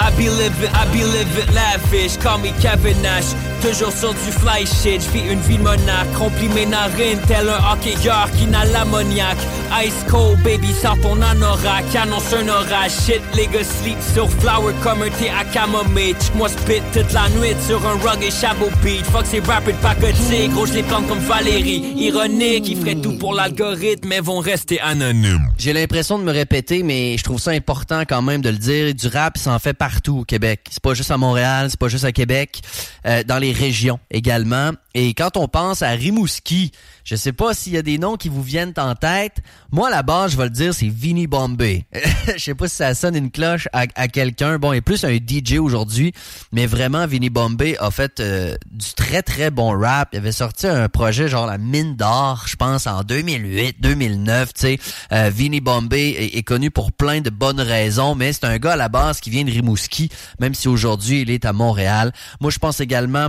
I be living, I be living lavish, call me Kevin Nash Toujours sur du fly shit, j'vis une vie monarque. Remplis mes narines. Tel un hockeyeur qui n'a l'ammoniaque Ice cold baby, sors ton anorak. Annonce un orage, shit les gars sleep sur flower comme un thé à camomille. Moi spit toute la nuit sur un rug et chabot beat. Fuck ces rappers de pacotille, gros j'les plante comme Valérie. Ironique, ils feraient tout pour l'algorithme mais vont rester anonymes. J'ai l'impression de me répéter, mais je trouve ça important quand même de le dire. Du rap, ça en fait partout au Québec. C'est pas juste à Montréal, c'est pas juste à Québec, euh, dans les régions également. Et quand on pense à Rimouski, je sais pas s'il y a des noms qui vous viennent en tête. Moi, base, je vais le dire, c'est Vinny Bombay. je sais pas si ça sonne une cloche à, à quelqu'un. Bon, il est plus un DJ aujourd'hui, mais vraiment, Vinny Bombay a fait euh, du très très bon rap. Il avait sorti un projet genre la mine d'or, je pense, en 2008, 2009. Tu sais, euh, Vinny Bombay est, est connu pour plein de bonnes raisons, mais c'est un gars à la base qui vient de Rimouski, même si aujourd'hui il est à Montréal. Moi, je pense également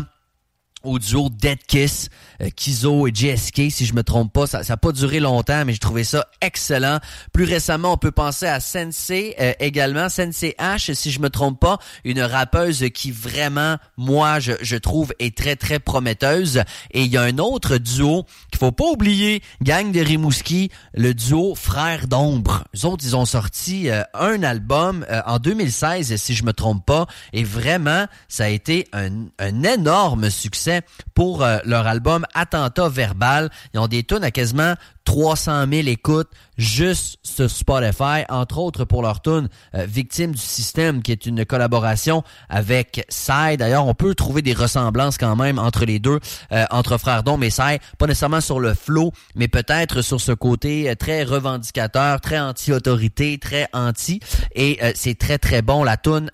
au duo Dead Kiss, euh, Kizo et JSK, si je me trompe pas. Ça n'a pas duré longtemps, mais j'ai trouvé ça excellent. Plus récemment, on peut penser à Sensei euh, également, Sensei H, si je me trompe pas, une rappeuse qui vraiment, moi, je, je trouve est très, très prometteuse. Et il y a un autre duo qu'il faut pas oublier, gang de Rimouski, le duo Frères d'Ombre. Eux autres, ils ont sorti euh, un album euh, en 2016, si je me trompe pas, et vraiment, ça a été un, un énorme succès pour euh, leur album Attentat Verbal. Ils ont des tunes à quasiment 300 000 écoutes juste sur Spotify, entre autres pour leur tune euh, Victime du système, qui est une collaboration avec Psy. D'ailleurs, on peut trouver des ressemblances quand même entre les deux, euh, entre Frères Dom et Psy. Pas nécessairement sur le flow, mais peut-être sur ce côté très revendicateur, très anti-autorité, très anti. Et c'est très très bon. La tune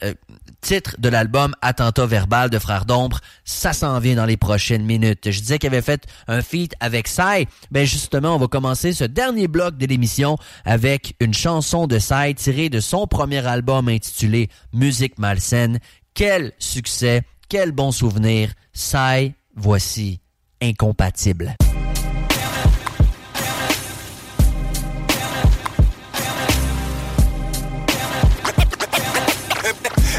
titre de l'album Attentat verbal de Frères d'ombre, ça s'en vient dans les prochaines minutes. Je disais qu'il avait fait un feat avec Sai. Ben justement, on va commencer ce dernier bloc de l'émission avec une chanson de Sai tirée de son premier album intitulé Musique malsaine. Quel succès, quel bon souvenir. Sai, voici Incompatible.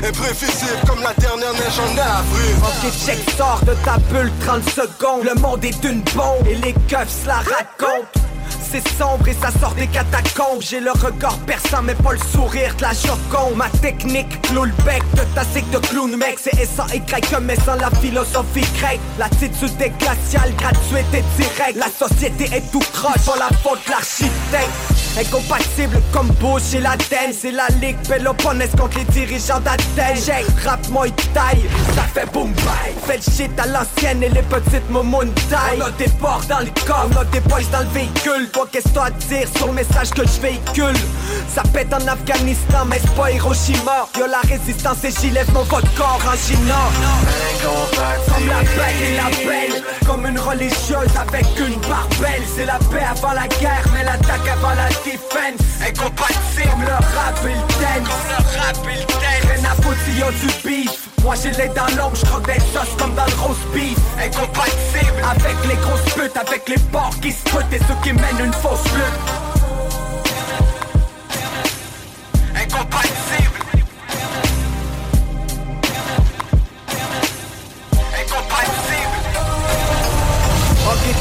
Imprévisible comme la dernière neige en avril Ok check sort de ta bulle 30 secondes Le monde est une bombe et les keufs la racontent c'est sombre et ça sort des catacombes. J'ai le regard perçant mais pas le sourire de la joconde. Ma technique, clou le bec de ta de clown mec. C'est S-A-Y mais sans la philosophie grecque. L'attitude est glaciale, gratuite et directe. La société est tout croche, pas la faute de l'architecte. Incompatible comme Bush et l'Athènes. C'est la ligue Péloponnèse contre les dirigeants d'Athènes. J'ai rap moi taille, ça fait boom bye. Fais le shit à l'ancienne et les petites momounes taille. On a des porcs dans le corps, on a des boys dans le véhicule Toi qu'est-ce que t'as à dire sur le message que je véhicule? Ça pète en Afghanistan mais c'est pas Hiroshima. Y'a la résistance et j'y lève mon votre corps en Gina Comme la belle et la belle Comme une religieuse avec une barbelle. C'est la paix avant la guerre mais l'attaque avant la defense Incompatible, le rap et le dance le rap et le dance du beef moi j'ai les dans l'ombre, j'croque des sauces comme dans le roast beef Incompatible Avec les grosses putes, avec les porcs qui se et ceux qui mènent une fausse lutte. Incompatible.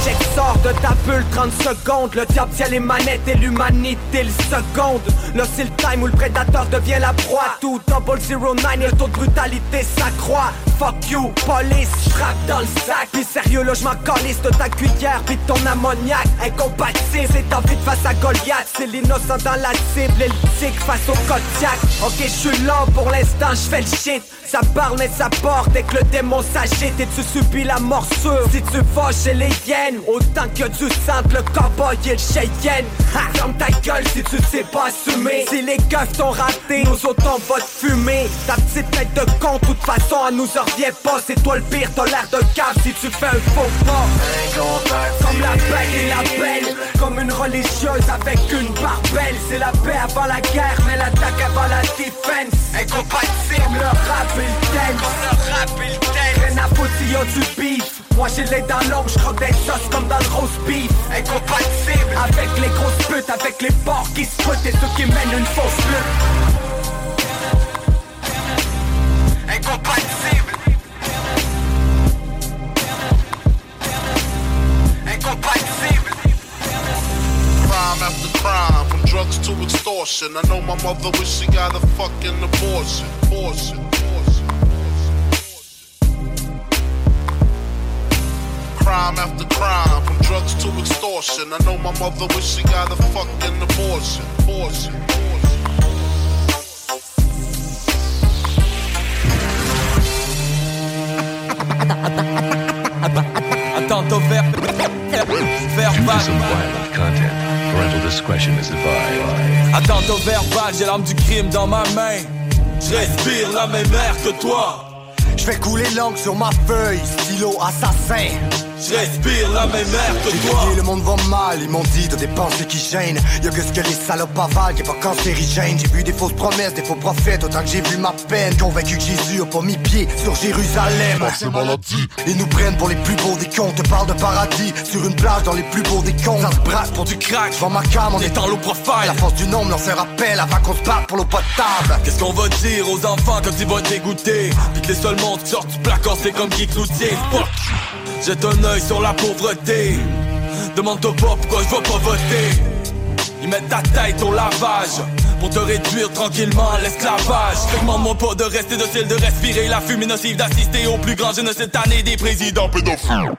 Check sort de ta bulle 30 secondes. Le diable tient les manettes et l'humanité le seconde. Là c'est time où le prédateur devient la proie. Tout double zero nine le taux de brutalité s'accroît. Fuck you, police, j'rappe dans le sac. Pis sérieux là j'm'en de ta cuillère Pis ton ammoniac. Incompatible, c'est envie de face à Goliath. C'est l'innocent dans la cible et le face au Kodiak. Ok j'suis là pour l'instant j'fais le shit. Ça parle mais ça porte dès que le démon s'agite. Et tu subis la morsure. Si tu vas chez les hyènes Autant que du sang le cowboy et le cheyenne Ferme ta gueule si tu sais pas assumer. Si les keufs t'ont raté, nous autres on va te fumer. Ta petite tête de con, toute façon à nous en revient pas. C'est toi le pire, t'as l'air de cave si tu fais un faux pas. Comme la belle et la belle Comme une religieuse avec une barbelle. C'est la paix avant la guerre, mais l'attaque avant la defense Incompatible, le rap et le dance le rap et le dance Rien à foutre a du Moi j'ai les dans l'ombre, j'croque des sauces comme dans le roast beef Incompatible Avec les grosses putes, avec les porcs qui se Et ceux qui mènent une fausse lutte Incompatible Incompatible Crime after crime, from drugs to extortion. I know my mother wish she got a fucking. Abortion. abortion. Crime after crime, from drugs to extortion. I know my mother wish she got a fucking abortion. Abortion. Parental discretion is advised. Attends, verbal, j'ai l'arme du crime dans ma main. Je respire la même air que toi. Je fais couler l'encre sur ma feuille, stylo assassin. Je respire la même air que J'ai toi. le monde va mal, ils m'ont dit de des pensées qui gênent. Y'a que ce que les salopes avalent qui est pas cancérigène. J'ai vu des fausses promesses, des faux prophètes, autant que j'ai vu ma peine. Convaincu que Jésus a pas mis pied sur Jérusalem. Ils nous prennent pour les plus beaux des cons, te parle de paradis sur une plage dans les plus beaux des cons. Ça se braque pour du crack, j'vends ma cam, on est en low profile. La force du nombre leur fait rappel avant qu'on se batte pour l'eau potable. Qu'est-ce qu'on va dire aux enfants quand ils vont dégoûter? Puis que les seuls mondes sortent du placard c'est comme qui Cloutier Fuck. Jette un œil sur la pauvreté. Demande-toi pas pourquoi je vais pas voter. Ils mettent ta tête au lavage. Pour te réduire tranquillement à l'esclavage. Demande-moi pas de rester docile, de respirer la fumée nocive D'assister au plus grand génocide cette année des présidents pédophiles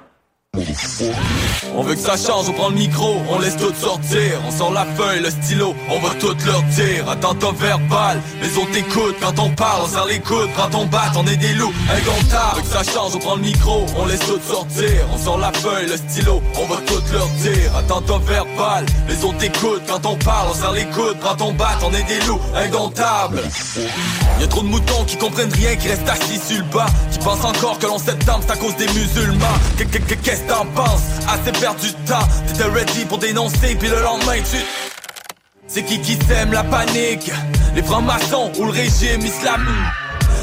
on veut que ça change, on prend le micro, on laisse tout sortir. On sort la feuille, le stylo, on va tout leur dire. Attends ton verbal, les autres t'écoutent. Quand on parle, on serre les coudes, quand on bat, on est des loups incomptables On veut que ça change, on prend le micro, on laisse tout sortir. On sort la feuille, le stylo, on va tout leur dire. Attends ton verbal, les autres t'écoutent. Quand on parle, on serre les coudes, quand on bat, on est des loups indomptables Y'a trop de moutons qui comprennent rien, qui restent assis sur le bas. Qui pensent encore que l'on septembre c'est à cause des musulmans T'en penses? Assez perdu de temps, t'étais ready pour dénoncer Puis le lendemain tu... C'est qui qui sème la panique? Les francs-maçons ou le régime islamique?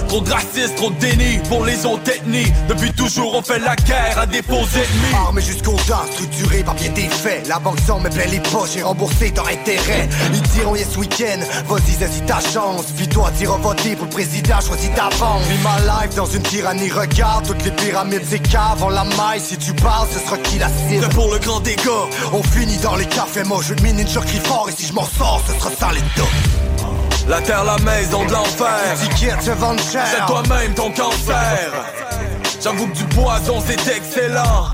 Trop de racisme, trop de déni pour les autres ethnies. Depuis toujours on fait la guerre à des faux ennemis. Armé jusqu'au dents, structuré par bien des faits. La banque sans me plaît les poches et remboursé dans intérêt. Ils diront yes week-end, vas-y saisis ta chance. Puis toi t'iras voter pour le président, choisis d'avance Vis ma life dans une tyrannie, regarde Toutes les pyramides caves en la maille. Si tu parles, ce sera qui la cible? Pour le grand dégât. On finit dans les cafés, moi je mine une crie fort. Et si je m'en sors, ce sera ça les dos la terre, la maison de l'enfer. Ticket se vend cher. C'est toi-même ton cancer. J'avoue que du poison c'est excellent.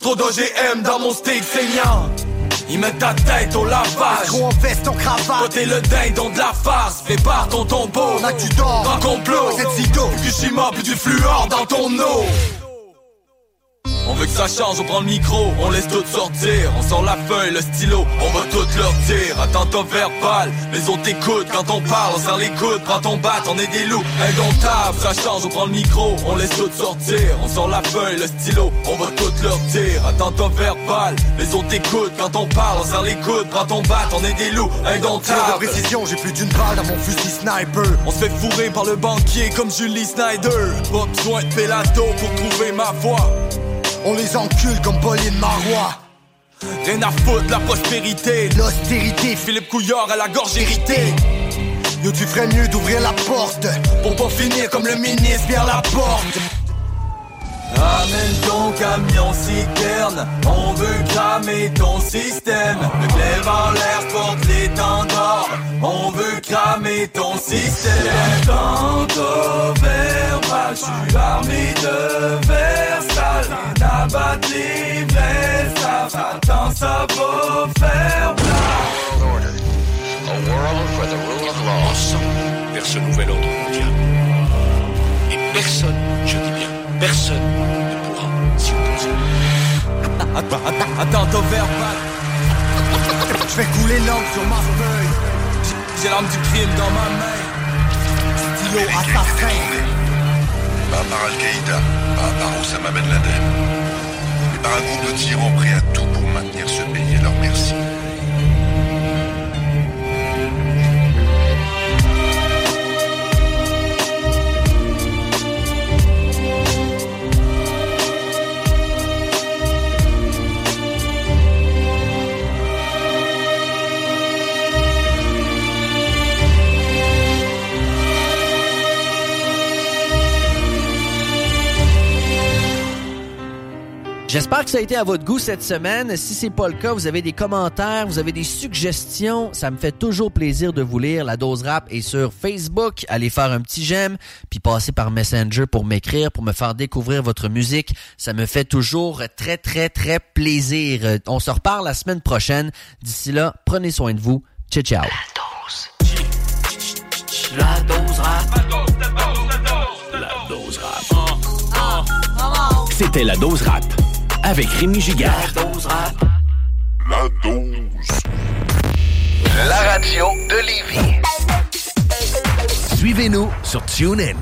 Trop d'OGM dans mon steak saignant. Ils mettent ta tête au lavage. Trop en veste, ton cravate. Côté le dindon de la farce. Fais part ton tombeau. Là tu dors. En complot. C'est zigo. Fukushima, plus du fluor dans ton eau. On veut que ça change, on prend le micro, on laisse tout sortir. On sort la feuille, le stylo, on va tout leur dire. Attends verbal, les autres écoutent Quand on parle, on serre les coudes, prends ton bat, on est des loups Indomptables, ça change, on prend le micro, on laisse tout sortir. On sort la feuille, le stylo, on va tout leur dire. Attends verbal, les autres écoutent Quand on parle, on serre les coudes, prends ton bat, on est des loups Indomptables. De précision, j'ai plus d'une balle dans mon fusil sniper. On se fait fourrer par le banquier comme Julie Snyder. Pas besoin de pélato pour trouver ma voix on les encule comme Pauline Marois. Rien à foutre, la prospérité, l'austérité. Philippe Couillard à la gorge irritée. Yo, tu ferais mieux d'ouvrir la porte pour pas finir comme le ministre vers la porte. Amène ton camion citerne, on veut cramer ton système. Le glaive en l'air porte l'étendard, on veut cramer ton système. Je suis armé de versal. Vrais attends ça va faire plat. A world for the rule of law. vers ce nouvel ordre mondial. Et personne, je dis bien, personne ne pourra s'y opposer. Attends, ton verbal. Je fais couler l'encre sur ma feuille. J'ai l'arme du crime dans ma main. Stylo assassin. Pas par Al-Qaïda, pas par Osama Ben Laden, mais par un groupe de tyrans prêts à tout pour maintenir ce pays à leur merci. J'espère que ça a été à votre goût cette semaine. Si c'est pas le cas, vous avez des commentaires, vous avez des suggestions, ça me fait toujours plaisir de vous lire. La dose rap est sur Facebook. Allez faire un petit j'aime, puis passez par Messenger pour m'écrire, pour me faire découvrir votre musique. Ça me fait toujours très très très plaisir. On se reparle la semaine prochaine. D'ici là, prenez soin de vous. Ciao ciao. La dose rap. La dose rap. C'était la dose rap avec Rémi Giguère. La dose rap. La dose. La radio de Lévis. Suivez-nous sur TuneIn.